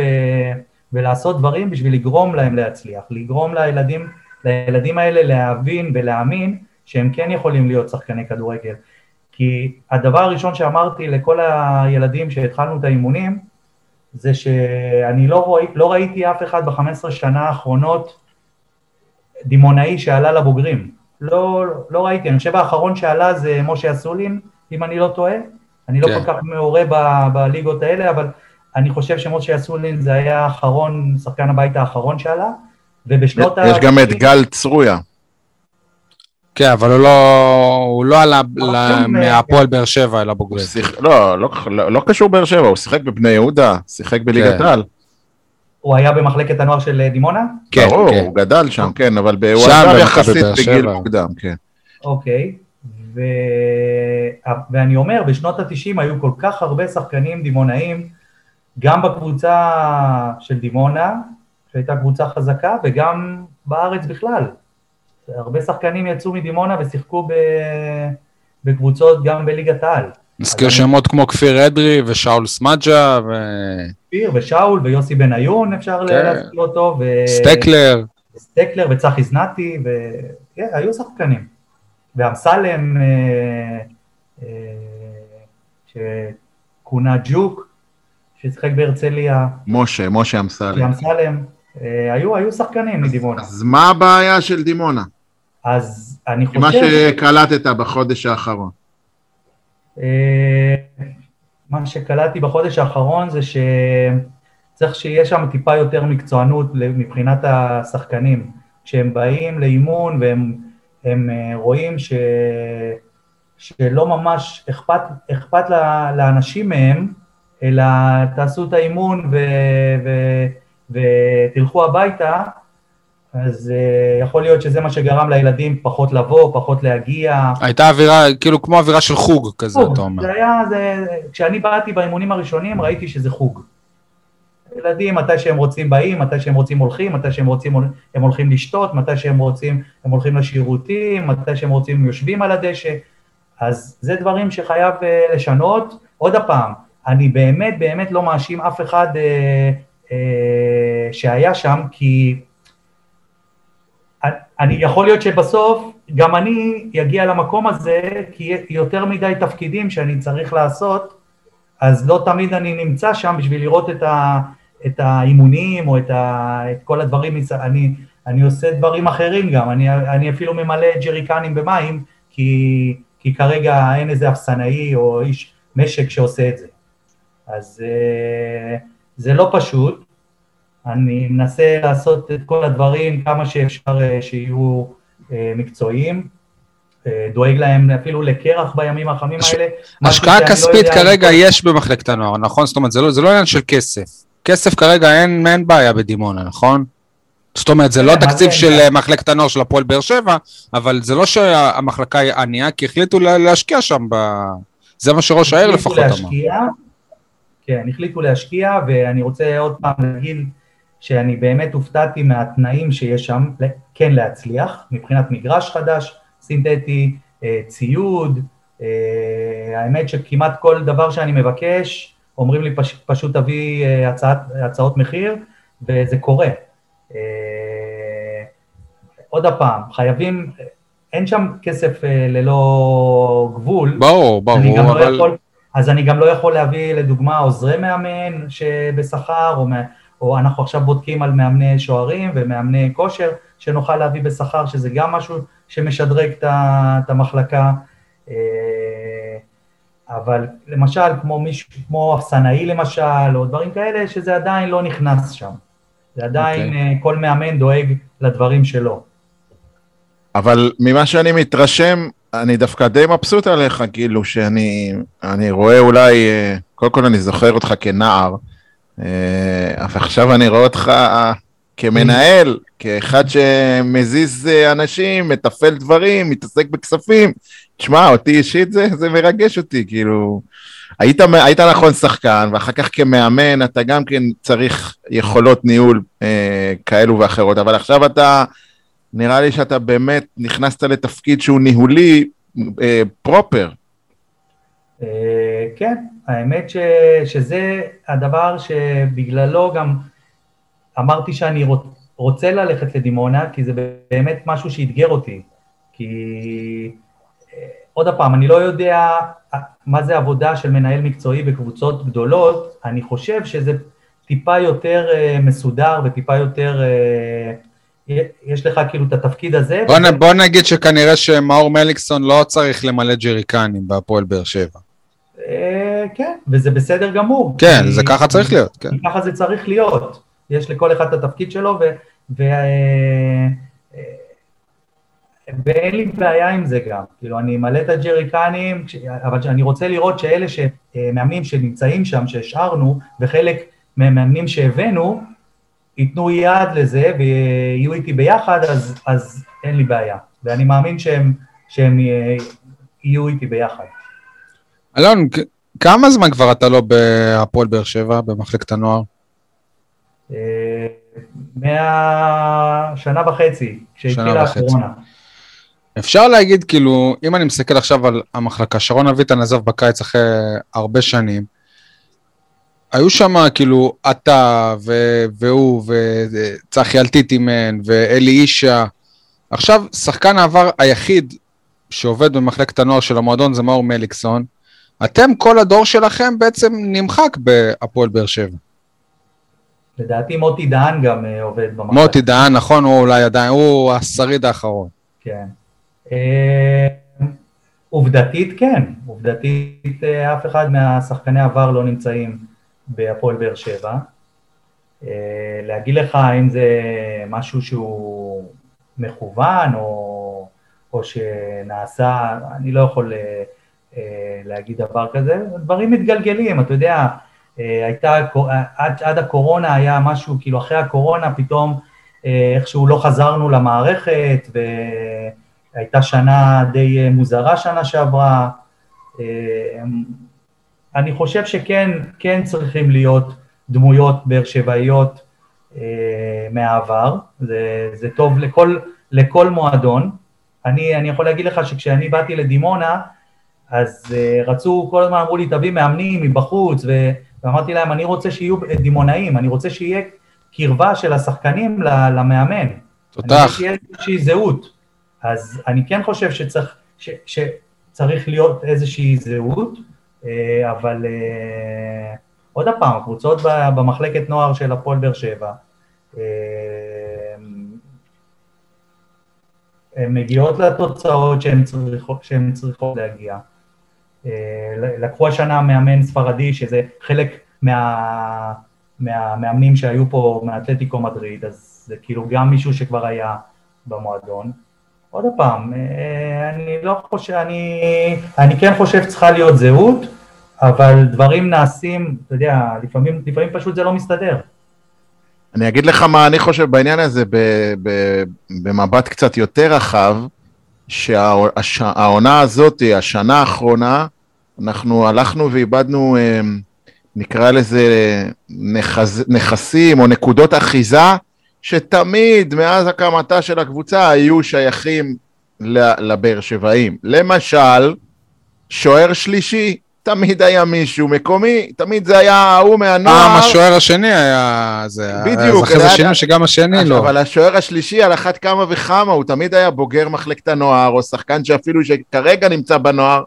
ולעשות דברים בשביל לגרום להם להצליח, לגרום לילדים, לילדים האלה להבין ולהאמין שהם כן יכולים להיות שחקני כדורגל. כי הדבר הראשון שאמרתי לכל הילדים שהתחלנו את האימונים, זה שאני לא, רואי, לא ראיתי אף אחד ב-15 שנה האחרונות דימונאי שעלה לבוגרים. לא, לא ראיתי, אני חושב האחרון שעלה זה משה אסולין, אם אני לא טועה. אני לא כן. כל כך מעורה ב- בליגות האלה, אבל אני חושב שמשה אסולין זה היה האחרון, שחקן הבית האחרון שעלה, ובשנות יש גם את גל צרויה. כן, אבל הוא לא, הוא לא עלה לא, מהפועל באר שבע אל הבוגרים. שיח... לא, לא, לא, לא קשור באר שבע, הוא שיחק בבני יהודה, שיחק בליגת כן. העל. הוא היה במחלקת הנוער של אה, דימונה? כן, ברור, כן. הוא גדל שם, כן, אבל הוא עזב במכבי יחסית בגיל. מוקדם, כן. אוקיי. ו... ואני אומר, בשנות ה-90 היו כל כך הרבה שחקנים דימונאים, גם בקבוצה של דימונה, שהייתה קבוצה חזקה, וגם בארץ בכלל. הרבה שחקנים יצאו מדימונה ושיחקו ב... בקבוצות גם בליגת העל. נזכיר אז אני- שמות כמו כפיר אדרי ושאול סמדג'ה כפיר ושאול ויוסי בניון, אפשר כן. להזכיר אותו, ו... וסטקלר. סטקלר וצחי זנתי, והיו שחקנים. ואמסלם, אה, אה, שכונה ג'וק, ששיחק בהרצליה, משה, משה אמסלם. ואמסלם, אה, היו, היו שחקנים מדימונה. אז מה הבעיה של דימונה? אז אני מה חושב, שקלטת בחודש האחרון. אה, מה שקלטתי בחודש האחרון זה שצריך שיהיה שם טיפה יותר מקצוענות מבחינת השחקנים. כשהם באים לאימון והם הם אה, רואים ש, שלא ממש אכפת, אכפת לאנשים מהם, אלא תעשו את האימון ו, ו, ותלכו הביתה, אז uh, יכול להיות שזה מה שגרם לילדים פחות לבוא, פחות להגיע. הייתה אווירה, כאילו כמו אווירה של חוג כזה, חוג. אתה אומר. זה היה, זה, כשאני באתי באימונים הראשונים ראיתי שזה חוג. ילדים, מתי שהם רוצים באים, מתי שהם רוצים הולכים, מתי שהם רוצים הם הולכים לשתות, מתי שהם רוצים הם הולכים לשירותים, מתי שהם רוצים הם יושבים על הדשא. אז זה דברים שחייב uh, לשנות. עוד פעם, אני באמת באמת לא מאשים אף אחד uh, uh, שהיה שם, כי אני יכול להיות שבסוף גם אני אגיע למקום הזה, כי יותר מדי תפקידים שאני צריך לעשות, אז לא תמיד אני נמצא שם בשביל לראות את, ה, את האימונים או את, ה, את כל הדברים, אני, אני עושה דברים אחרים גם, אני, אני אפילו ממלא ג'ריקנים במים, כי, כי כרגע אין איזה אפסנאי או איש משק שעושה את זה. אז זה לא פשוט, אני מנסה לעשות את כל הדברים כמה שאפשר שיהיו מקצועיים, דואג להם אפילו לקרח בימים החמים הש... האלה. השקעה כספית לא כרגע יכול... יש במחלקת הנוער, נכון? זאת אומרת, זה לא, זה לא עניין של כסף. כסף כרגע אין, אין בעיה בדימונה, נכון? זאת אומרת, זה לא תקציב של מחלקת הנוער של הפועל באר שבע, אבל זה לא שהמחלקה היא ענייה, כי החליטו להשקיע שם, ב... זה מה שראש העיר לפחות אמר. כן, החליטו להשקיע, ואני רוצה עוד פעם להגיד שאני באמת הופתעתי מהתנאים שיש שם, כן להצליח, מבחינת מגרש חדש, סינתטי, ציוד, האמת שכמעט כל דבר שאני מבקש, אומרים לי פש, פשוט תביא הצעת, הצעות מחיר, וזה קורה. עוד פעם, חייבים, אין שם כסף ללא גבול. ברור, ברור, אבל... לא יכול, אז אני גם לא יכול להביא לדוגמה עוזרי מאמן שבשכר, או, או אנחנו עכשיו בודקים על מאמני שוערים ומאמני כושר, שנוכל להביא בשכר, שזה גם משהו שמשדרג את המחלקה. אה, אבל למשל, כמו מישהו, כמו אפסנאי למשל, או דברים כאלה, שזה עדיין לא נכנס שם. זה עדיין, okay. אוקיי. כל מאמן דואג לדברים שלו. אבל ממה שאני מתרשם, אני דווקא די מבסוט עליך, כאילו, שאני אני רואה אולי, אה, קודם כל אני זוכר אותך כנער, אה, אבל עכשיו אני רואה אותך כמנהל, כאחד שמזיז אה, אנשים, מתפעל דברים, מתעסק בכספים. תשמע, אותי אישית זה, זה מרגש אותי, כאילו... היית, היית נכון שחקן, ואחר כך כמאמן אתה גם כן צריך יכולות ניהול אה, כאלו ואחרות, אבל עכשיו אתה, נראה לי שאתה באמת נכנסת לתפקיד שהוא ניהולי אה, פרופר. אה, כן, האמת ש, שזה הדבר שבגללו גם אמרתי שאני רוצה ללכת לדימונה, כי זה באמת משהו שאתגר אותי. כי אה, עוד פעם, אני לא יודע מה זה עבודה של מנהל מקצועי בקבוצות גדולות, אני חושב שזה טיפה יותר מסודר וטיפה יותר, יש לך כאילו את התפקיד הזה. בוא, וזה... בוא נגיד שכנראה שמאור מליקסון לא צריך למלא ג'ריקנים בהפועל באר שבע. Uh, כן, וזה בסדר גמור. כן, זה ככה צריך להיות. כן. ככה זה צריך להיות. יש לכל אחד את התפקיד שלו, ו... ו ואין לי בעיה עם זה גם, כאילו אני אמלא את הג'ריקנים, אבל אני רוצה לראות שאלה שמאמנים שנמצאים שם, שהשארנו, וחלק מהמאמנים שהבאנו, ייתנו יד לזה ויהיו איתי ביחד, אז, אז אין לי בעיה. ואני מאמין שהם, שהם יהיו איתי ביחד. אלון, כמה זמן כבר אתה לא בהפועל באר שבע, במחלקת הנוער? אה, מהשנה וחצי, כשהתחילה הקורונה. אפשר להגיד, כאילו, אם אני מסתכל עכשיו על המחלקה, שרון אביטן עזב בקיץ אחרי הרבה שנים, היו שם כאילו אתה ו- והוא וצחי אלטית אימן ואלי אישה. עכשיו, שחקן העבר היחיד שעובד במחלקת הנוער של המועדון זה מאור מליקסון. אתם, כל הדור שלכם בעצם נמחק בהפועל באר שבע. לדעתי מוטי דהן גם uh, עובד במחלקה. מוטי דהן, נכון, הוא אולי עדיין, הוא השריד האחרון. כן. אה, עובדתית כן, עובדתית אה, אף אחד מהשחקני עבר לא נמצאים בהפועל באר שבע. אה, להגיד לך האם זה משהו שהוא מכוון או, או שנעשה, אני לא יכול להגיד דבר כזה, דברים מתגלגלים, אתה יודע, הייתה, עד, עד הקורונה היה משהו, כאילו אחרי הקורונה פתאום איכשהו לא חזרנו למערכת ו... הייתה שנה די אה, מוזרה שנה שעברה. אה, אני חושב שכן כן צריכים להיות דמויות באר שבעיות אה, מהעבר, זה, זה טוב לכל, לכל מועדון. אני, אני יכול להגיד לך שכשאני באתי לדימונה, אז רצו, כל הזמן אמרו לי, תביא מאמנים מבחוץ, ואמרתי להם, אני רוצה שיהיו דימונאים, אני רוצה שיהיה קרבה של השחקנים למאמן. תותח. אני רוצה שיהיה איזושהי זהות. אז אני כן חושב שצריך, ש, שצריך להיות איזושהי זהות, אה, אבל אה, עוד פעם, הקבוצות במחלקת נוער של הפועל באר שבע, אה, הן מגיעות לתוצאות שהן צריכות, שהן צריכות להגיע. לקחו השנה מאמן ספרדי, שזה חלק מה, מהמאמנים שהיו פה מאתלטיקו מדריד, אז זה כאילו גם מישהו שכבר היה במועדון. עוד פעם, אה, אני לא חושב, אני, אני כן חושב שצריכה להיות זהות, אבל דברים נעשים, אתה יודע, לפעמים, לפעמים פשוט זה לא מסתדר. אני אגיד לך מה אני חושב בעניין הזה במבט קצת יותר רחב, שהעונה הזאת, השנה האחרונה, אנחנו הלכנו ואיבדנו, אה, נקרא לזה נכס, נכסים או נקודות אחיזה שתמיד מאז הקמתה של הקבוצה היו שייכים לבאר שבעים. למשל, שוער שלישי, תמיד היה מישהו מקומי, תמיד זה היה ההוא מהנוער. פעם השוער השני היה... זה, בדיוק. אז אחרי זה שינו שגם השני לא. אבל השוער השלישי על אחת כמה וכמה, הוא תמיד היה בוגר מחלקת הנוער, או שחקן שאפילו שכרגע נמצא בנוער.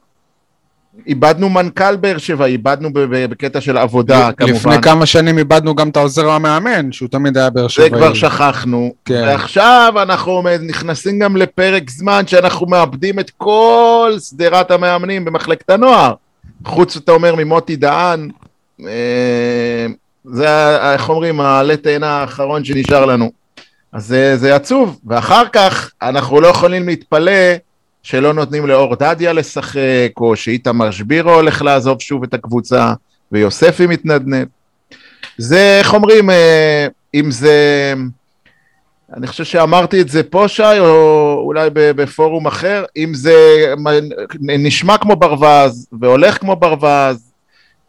איבדנו מנכ"ל באר שבע, איבדנו בקטע של עבודה, כמובן. לפני כמה שנים איבדנו גם את העוזר המאמן, שהוא תמיד היה באר שבעי. זה כבר שכחנו. כן. ועכשיו אנחנו נכנסים גם לפרק זמן שאנחנו מאבדים את כל שדרת המאמנים במחלקת הנוער. חוץ, אתה אומר, ממוטי דהן, אה, זה, איך אומרים, העלה תאנה האחרון שנשאר לנו. אז זה, זה עצוב, ואחר כך אנחנו לא יכולים להתפלא שלא נותנים לאור דדיה לשחק, או שאיתמר שבירו הולך לעזוב שוב את הקבוצה, ויוספי מתנדנד. זה, איך אומרים, אה, אם זה... אני חושב שאמרתי את זה פה, שי, או אולי בפורום אחר, אם זה נשמע כמו ברווז, והולך כמו ברווז,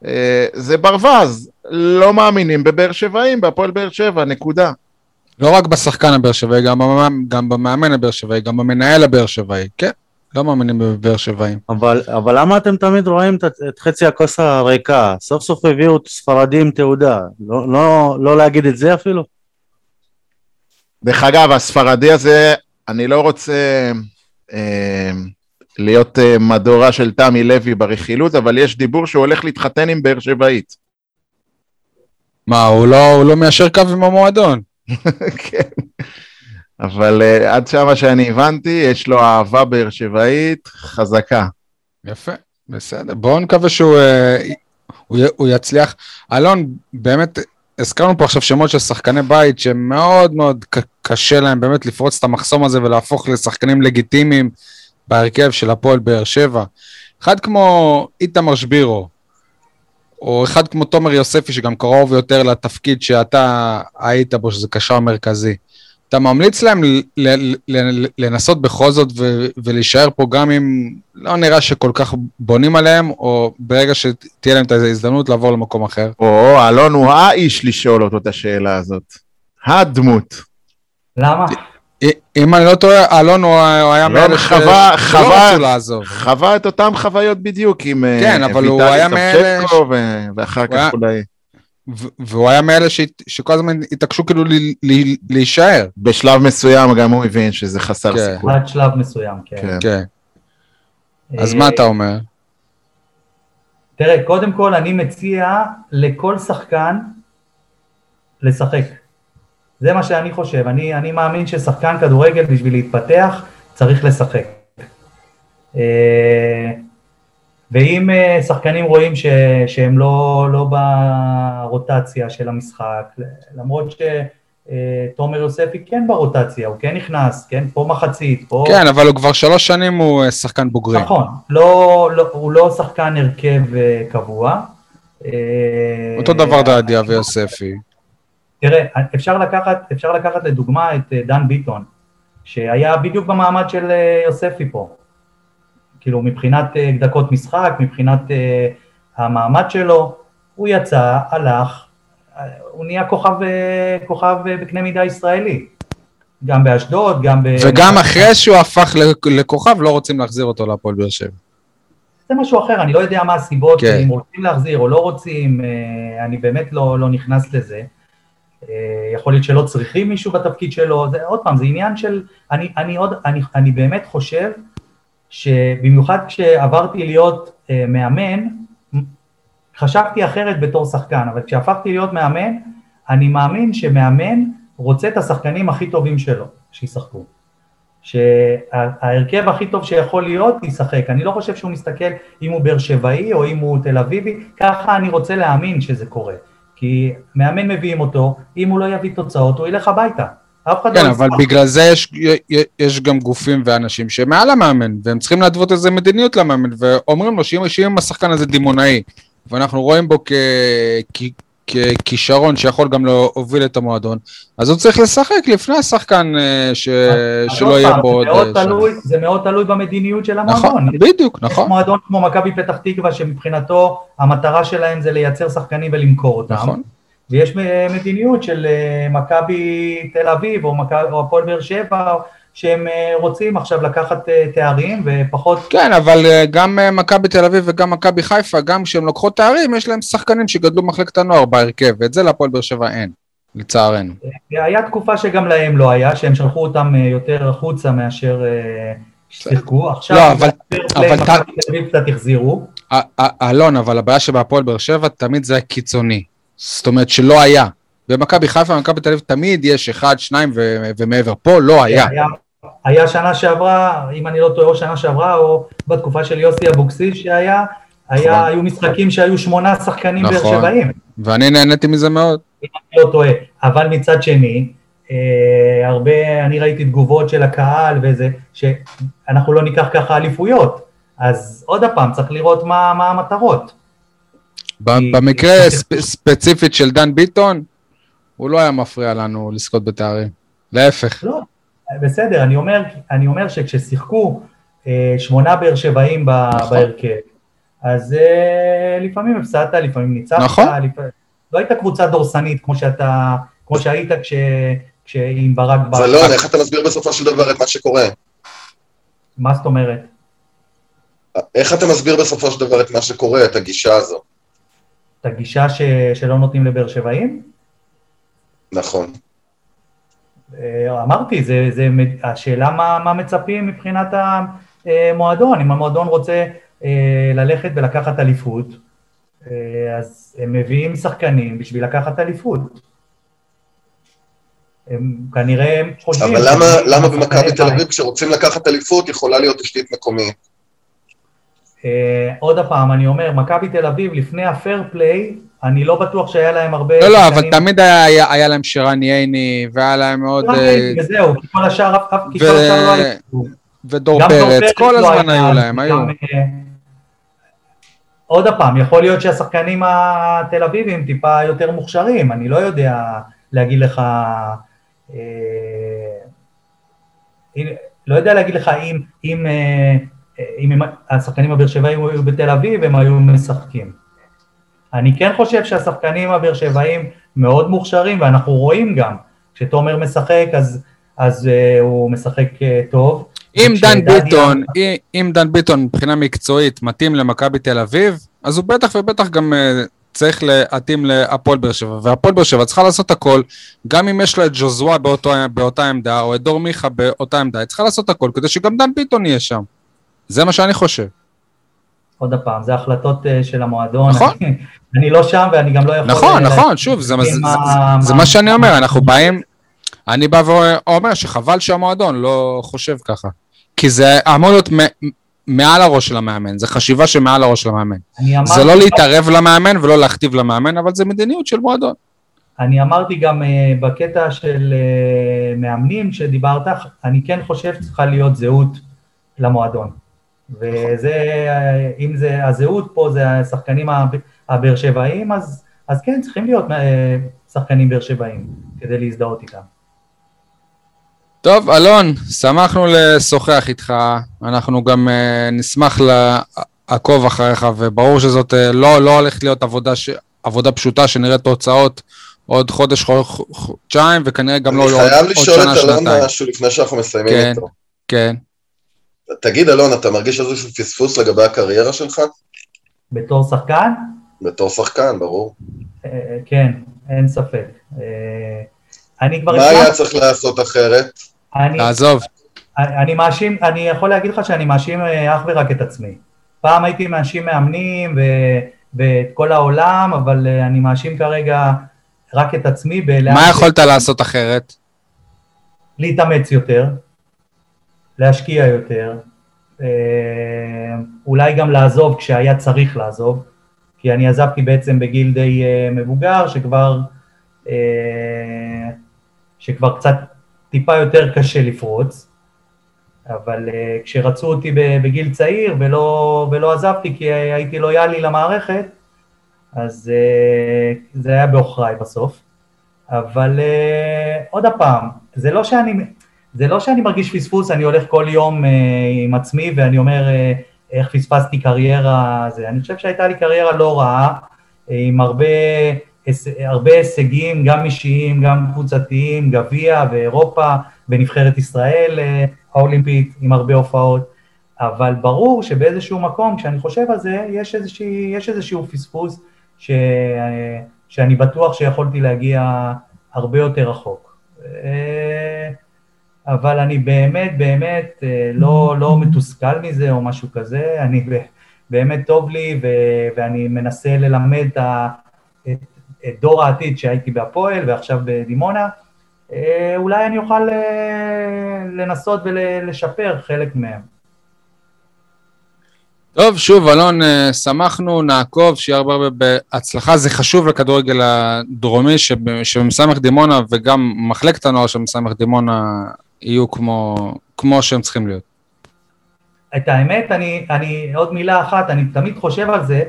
אה, זה ברווז. לא מאמינים בבאר שבעים, בהפועל באר שבע, נקודה. לא רק בשחקן הבאר שבעי, גם, במאמן- גם במאמן הבאר שבעי, גם במנהל הבאר שבעי. כן, לא מאמינים בבאר שבעים. אבל, אבל למה אתם תמיד רואים את, את חצי הכוס הריקה? סוף סוף הביאו את ספרדי עם תעודה. לא, לא, לא להגיד את זה אפילו? דרך אגב, הספרדי הזה, אני לא רוצה אה, להיות אה, מדורה של תמי לוי ברכילות, אבל יש דיבור שהוא הולך להתחתן עם באר שבעית. מה, הוא לא, הוא לא מיישר קו עם המועדון. כן. אבל uh, עד שמה שאני הבנתי, יש לו אהבה באר שבעית חזקה. יפה, בסדר. בואו נקווה שהוא אה, הוא, הוא יצליח. אלון, באמת, הזכרנו פה עכשיו שמות של שחקני בית שמאוד מאוד קשה להם באמת לפרוץ את המחסום הזה ולהפוך לשחקנים לגיטימיים בהרכב של הפועל באר שבע. אחד כמו איתמר שבירו, או אחד כמו תומר יוספי, שגם קרוב יותר לתפקיד שאתה היית בו, שזה קשר מרכזי. אתה ממליץ להם ל- ל- ל- לנסות בכל זאת ו- ולהישאר פה גם אם לא נראה שכל כך בונים עליהם, או ברגע שתהיה להם את ההזדמנות לעבור למקום אחר? או, אלון הוא האיש לשאול אותו את השאלה הזאת. הדמות. למה? אם אני לא טועה, אלון הוא היה מאלה חווה- שלא חווה- רצו לעזוב. חווה את אותן חוויות בדיוק עם אה, כן, אבל הוא ויטלי היה מאלה ו- ואחר כך היה- אולי... ו- והוא היה מאלה ש- שכל הזמן התעקשו כאילו ל- ל- להישאר. בשלב מסוים גם הוא הבין שזה חסר כן. סיכוי. עד שלב מסוים, כן. כן. כן. אז אה, מה אתה אומר? תראה, קודם כל אני מציע לכל שחקן לשחק. זה מה שאני חושב. אני, אני מאמין ששחקן כדורגל בשביל להתפתח צריך לשחק. אה, ואם אה, שחקנים רואים ש, שהם לא, לא ברוטציה של המשחק, למרות שתומר יוספי כן ברוטציה, הוא כן נכנס, כן, פה מחצית, פה... כן, אבל הוא כבר שלוש שנים הוא אה, שחקן בוגרים. נכון, לא, לא, הוא לא שחקן הרכב אה, קבוע. אה, אותו דבר דדיה ויוספי. תראה, אפשר לקחת, אפשר לקחת לדוגמה את אה, דן ביטון, שהיה בדיוק במעמד של אה, יוספי פה. כאילו, מבחינת אה, דקות משחק, מבחינת המעמד שלו, הוא יצא, הלך, הוא נהיה כוכב, כוכב בקנה מידה ישראלי. גם באשדוד, גם ב... וגם אחרי שהוא הפך לכוכב, לא רוצים להחזיר אותו להפועל באר שבע. זה משהו אחר, אני לא יודע מה הסיבות, כן. אם רוצים להחזיר או לא רוצים, אני באמת לא, לא נכנס לזה. אה, יכול להיות שלא צריכים מישהו בתפקיד שלו, זה, עוד פעם, זה עניין של, אני, אני, עוד, אני, אני באמת חושב שבמיוחד כשעברתי להיות אה, מאמן, חשבתי אחרת בתור שחקן, אבל כשהפכתי להיות מאמן, אני מאמין שמאמן רוצה את השחקנים הכי טובים שלו, שישחקו. שההרכב הכי טוב שיכול להיות ישחק. אני לא חושב שהוא מסתכל אם הוא באר שבעי או אם הוא תל אביבי, ככה אני רוצה להאמין שזה קורה. כי מאמן מביאים אותו, אם הוא לא יביא תוצאות, הוא ילך הביתה. אף אחד כן, לא אבל ישמח. בגלל זה יש, יש גם גופים ואנשים שמעל המאמן, והם צריכים להתוות איזה מדיניות למאמן, ואומרים לו שאם, שאם השחקן הזה דימונאי, ואנחנו רואים בו כ, כ, ככישרון שיכול גם להוביל את המועדון, אז הוא צריך לשחק לפני השחקן אה, ש, אז שלא יהיה פה עוד... זה מאוד אה, תלוי- זה מאוד תלוי במדיניות של נכון, המועדון. בדיוק, יש נכון, מועדון כמו מכבי פתח תקווה, שמבחינתו המטרה שלהם זה לייצר שחקנים ולמכור אותם. נכון. ויש מדיניות של אה, מכבי תל אביב או הפועל באר שבע, שהם אה, רוצים עכשיו לקחת אה, תארים ופחות... כן, אבל אה, גם מכבי תל אביב וגם מכבי חיפה, גם כשהן לוקחות תארים, יש להם שחקנים שגדלו במחלקת הנוער בהרכב, ואת זה להפועל באר שבע אין, לצערנו. היה תקופה שגם להם לא היה, שהם שלחו אותם יותר החוצה מאשר שיחקו. עכשיו, לא, אבל- אבל מכבי תל אביב קצת החזירו. אלון, אבל הבעיה שבהפועל באר שבע תמיד זה היה קיצוני. זאת אומרת שלא היה. במכבי חיפה ומכבי תל אביב תמיד יש אחד, שניים ו- ומעבר. פה לא היה. היה, היה שנה שעברה, אם אני לא טועה, או שנה שעברה, או בתקופה של יוסי אבוקסיס שהיה, היה, נכון. היו משחקים שהיו שמונה שחקנים באר נכון. שבעים, ואני נהניתי מזה מאוד. אם אני לא טועה. אבל מצד שני, אה, הרבה, אני ראיתי תגובות של הקהל וזה, שאנחנו לא ניקח ככה אליפויות. אז עוד פעם, צריך לראות מה, מה המטרות. במקרה ספ- ספציפית של דן ביטון, הוא לא היה מפריע לנו לזכות בתארים. להפך. לא, בסדר, אני אומר, אני אומר שכששיחקו אה, שמונה באר שבעים נכון. בהרכב, אז אה, לפעמים הפסדת, לפעמים ניצחת, נכון. לפ... לא הייתה קבוצה דורסנית כמו שאתה, כמו שהיית כש... כשעם ברק אז בר... אלון, איך אתה מסביר בסופו של דבר את מה שקורה? מה זאת אומרת? איך אתה מסביר בסופו של דבר את מה שקורה, את הגישה הזו? את הגישה ש... שלא נותנים לבאר שבעים? נכון. אה, אמרתי, זה, זה, השאלה מה, מה מצפים מבחינת המועדון, אם המועדון רוצה אה, ללכת ולקחת אליפות, אה, אז הם מביאים שחקנים בשביל לקחת אליפות. הם כנראה חושבים... אבל למה, למה במכבי תל. אביב כשרוצים לקחת אליפות יכולה להיות תשתית מקומית? אה, עוד פעם, אני אומר, מכבי תל אביב לפני הפייר פליי, אני לא בטוח שהיה להם הרבה... לא, לא, אבל תמיד היה- היה היה להם שרן ייני, והיה להם עוד... אה, וזהו, כי כל השאר, אף- כי כל השאר לא היו. ודור פרץ, כל לא הזמן היה, היו להם, היו. אה, עוד פעם, יכול להיות שהשחקנים התל אביבים טיפה יותר מוכשרים, אני לא יודע להגיד לך, אה, לא יודע להגיד לך אם, אם, אה, אם הם- השחקנים הבאר שבעים היו בתל אביב, הם היו משחקים. אני כן חושב שהשחקנים הבאר שבעים מאוד מוכשרים, ואנחנו רואים גם, כשתומר משחק, אז, אז אה, הוא משחק אה, טוב. אם דן ביטון, אם- אם דן ביטון מבחינה מקצועית מתאים למכבי תל אביב, אז הוא בטח ובטח גם אה, צריך להתאים להפועל באר שבע. והפועל באר שבע צריכה לעשות הכל, גם אם יש לה את ג'וזווה באותו- באותה עמדה, או את דור מיכה באותה עמדה, היא צריכה לעשות הכל כדי שגם דן ביטון יהיה שם. זה מה שאני חושב. עוד פעם, זה החלטות אה, של המועדון. נכון. אני, אני לא שם ואני גם לא יכול... נכון, אה, נכון, שוב, זה- מה- זה- זה- מה- זה מה שאני אומר, אנחנו באים, אני בא ואומר שחבל שהמועדון לא חושב ככה. כי זה אמור להיות מעל הראש של המאמן, זה חשיבה שמעל הראש של המאמן. זה לא להתערב למאמן ולא להכתיב למאמן, אבל זה מדיניות של מועדון. אני אמרתי גם אה, בקטע של מאמנים שדיברת, אני כן חושב שצריכה להיות זהות למועדון. וזה, אם זה, הזהות פה זה השחקנים הב- הבאר שבעים, אז, אז כן, צריכים להיות אה, שחקנים באר שבעים כדי להזדהות איתם. טוב, אלון, שמחנו לשוחח איתך, אנחנו גם uh, נשמח לעקוב אחריך, וברור שזאת uh, לא, לא הולכת להיות עבודה, ש... עבודה פשוטה שנראה תוצאות עוד חודש, חו- חודשיים, וכנראה גם לא אני עוד, חייב עוד לשאול שנה, את אלון שנתיים. משהו לפני שאנחנו מסיימים כן. איתו. כן. תגיד, אלון, אתה מרגיש איזשהו פספוס לגבי הקריירה שלך? בתור שחקן, בתור שחקן, ברור. אה, כן, אין ספק. אה, אני כבר... מה היה צריך לעשות אחרת? תעזוב. אני מאשים, אני יכול להגיד לך שאני מאשים אה, אך ורק את עצמי. פעם הייתי מאשים מאמנים ו, ואת כל העולם, אבל אה, אני מאשים כרגע רק את עצמי. מה יכולת לעשות אחרת? להתאמץ יותר, להשקיע יותר, אה, אולי גם לעזוב כשהיה צריך לעזוב, כי אני עזבתי בעצם בגיל די אה, מבוגר, שכבר, אה, שכבר קצת טיפה יותר קשה לפרוץ, אבל אה, כשרצו אותי בגיל צעיר ולא, ולא עזבתי כי הייתי לויאלי למערכת, אז אה, זה היה בעוכריי בסוף. אבל אה, עוד פעם, זה לא שאני, זה לא שאני מרגיש פספוס, אני הולך כל יום אה, עם עצמי ואני אומר אה, איך פספסתי קריירה, זה, אני חושב שהייתה לי קריירה לא רעה, אה, עם הרבה, היש- הרבה הישגים, גם אישיים, גם קבוצתיים, גביע ואירופה, ונבחרת ישראל אה, האולימפית, עם הרבה הופעות, אבל ברור שבאיזשהו מקום, כשאני חושב על זה, יש, איזושהי, יש איזשהו פספוס ש, אה, שאני בטוח שיכולתי להגיע הרבה יותר רחוק. אה, אבל אני באמת באמת אה, לא, לא מתוסכל מזה או משהו כזה, אני באמת טוב לי, ו- ואני מנסה ללמד את, את, דור העתיד שהייתי בהפועל ועכשיו בדימונה, אה, אולי אני אוכל אה, לנסות ולשפר חלק מהם. טוב, שוב, אלון, שמחנו, נעקוב, שיהיה הרבה הרבה בהצלחה. זה חשוב לכדורגל הדרומי, שב- שבמסמך דימונה וגם מחלקת הנוער של מסמך דימונה יהיו כמו, כמו שהם צריכים להיות. את האמת, אני, אני, עוד מילה אחת, אני תמיד חושב על זה,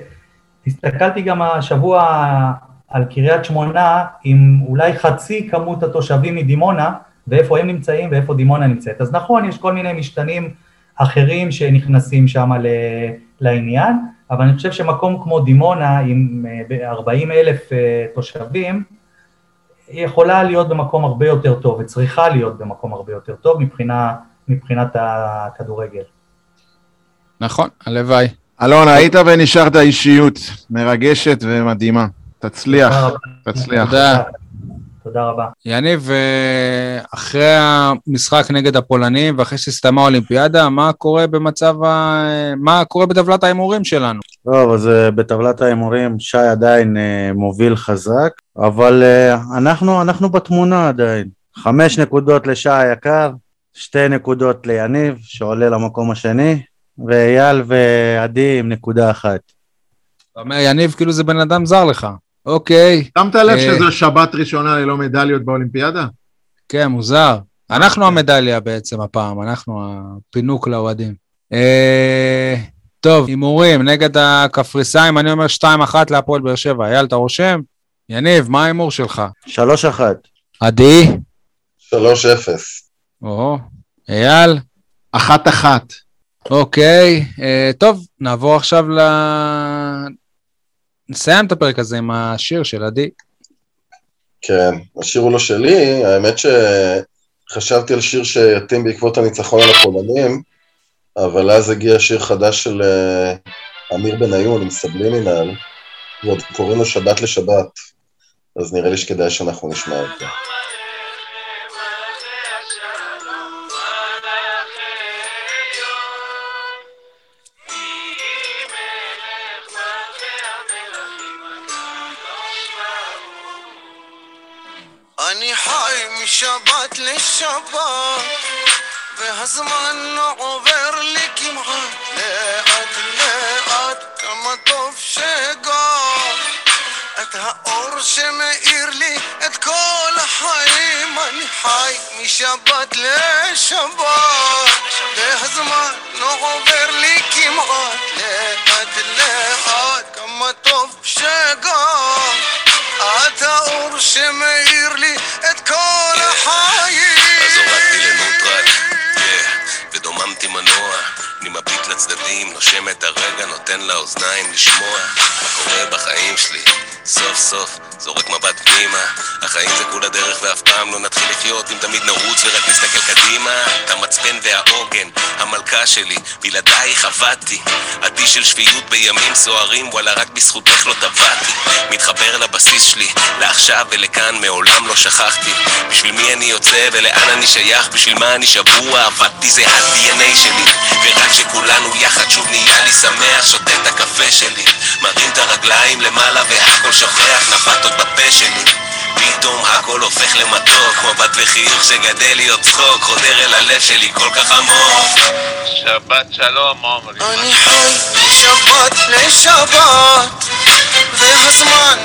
הסתכלתי גם השבוע על קריית שמונה עם אולי חצי כמות התושבים מדימונה, ואיפה הם נמצאים ואיפה דימונה נמצאת. אז נכון, יש כל מיני משתנים אחרים שנכנסים שם לעניין, אבל אני חושב שמקום כמו דימונה עם 40 אלף אה, תושבים, יכולה להיות במקום הרבה יותר טוב, וצריכה להיות במקום הרבה יותר טוב מבחינה, מבחינת הכדורגל. נכון, הלוואי. אלון, היית ונשארת אישיות מרגשת ומדהימה. תצליח. תצליח. תודה. תודה רבה. יניב, אה, אחרי המשחק נגד הפולנים ואחרי שהסתיימה האולימפיאדה, מה קורה במצב ה... מה קורה בטבלת ההימורים שלנו? טוב, אז אה, בטבלת ההימורים שי עדיין אה, מוביל חזק, אבל אנחנו, אנחנו בתמונה עדיין. חמש נקודות לשי היקר, שתי נקודות ליניב, שעולה למקום השני, ואייל ועדי עם נקודה אחת. אתה אומר, יניב, כאילו זה בן אדם זר לך. אוקיי, שמת לב אה, שזו שבת ראשונה ללא מדליות באולימפיאדה? כן, מוזר. אנחנו המדליה בעצם הפעם, אנחנו הפינוק לאוהדים. אה, טוב, הימורים נגד הקפריסאים, אני אומר 2-1 להפועל באר שבע. אייל, אתה רושם? יניב, מה ההימור שלך? שלוש אחת. עדי? 3-0. או, אייל? אחת-אחת. אוקיי, אה, טוב, נעבור עכשיו ל... נסיים את הפרק הזה עם השיר של עדי. כן, השיר הוא לא שלי, האמת שחשבתי על שיר שיתאים בעקבות הניצחון על הפולנים, אבל אז הגיע שיר חדש של אה, אמיר בניון עם סבלימינל, ועוד קוראים לו שבת לשבת, אז נראה לי שכדאי שאנחנו נשמע אותו. והזמן לא עובר לי כמעט לאט לאט כמה טוב שגם את האור שמאיר לי את כל החיים אני חי משבת לשבת והזמן עובר לי כמעט לאט לאט כמה טוב שגם את האור שמאיר Timanoa. אני מביט לצדדים, נושם את הרגע, נותן לאוזניים לשמוע מה קורה בחיים שלי. סוף סוף, זורק מבט פנימה. החיים זה כולה דרך ואף פעם לא נתחיל לחיות אם תמיד נרוץ ורק נסתכל קדימה. את המצפן והעוגן, המלכה שלי, בלעדייך עבדתי. עדי של שפיות בימים סוערים, וואלה רק בזכותך לא טבעתי. מתחבר לבסיס שלי, לעכשיו ולכאן מעולם לא שכחתי. בשביל מי אני יוצא ולאן אני שייך, בשביל מה אני שבוע, עבדתי זה ה-DNA שלי. ורק כשכולנו יחד שוב נהיה לי שמח, שותה את הקפה שלי. מרים את הרגליים למעלה והכל שוכח, נפתות בפה שלי. פתאום הכל הופך למתוק, מבט וחיוך שגדל להיות צחוק, חודר אל הלב שלי כל כך עמוק. שבת שלום עומרי. אני חי משבת לשבת והזמן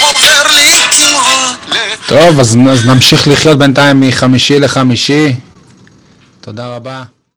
עובר לי כמעט טוב, אז, אז נמשיך לחיות בינתיים מחמישי לחמישי. תודה רבה.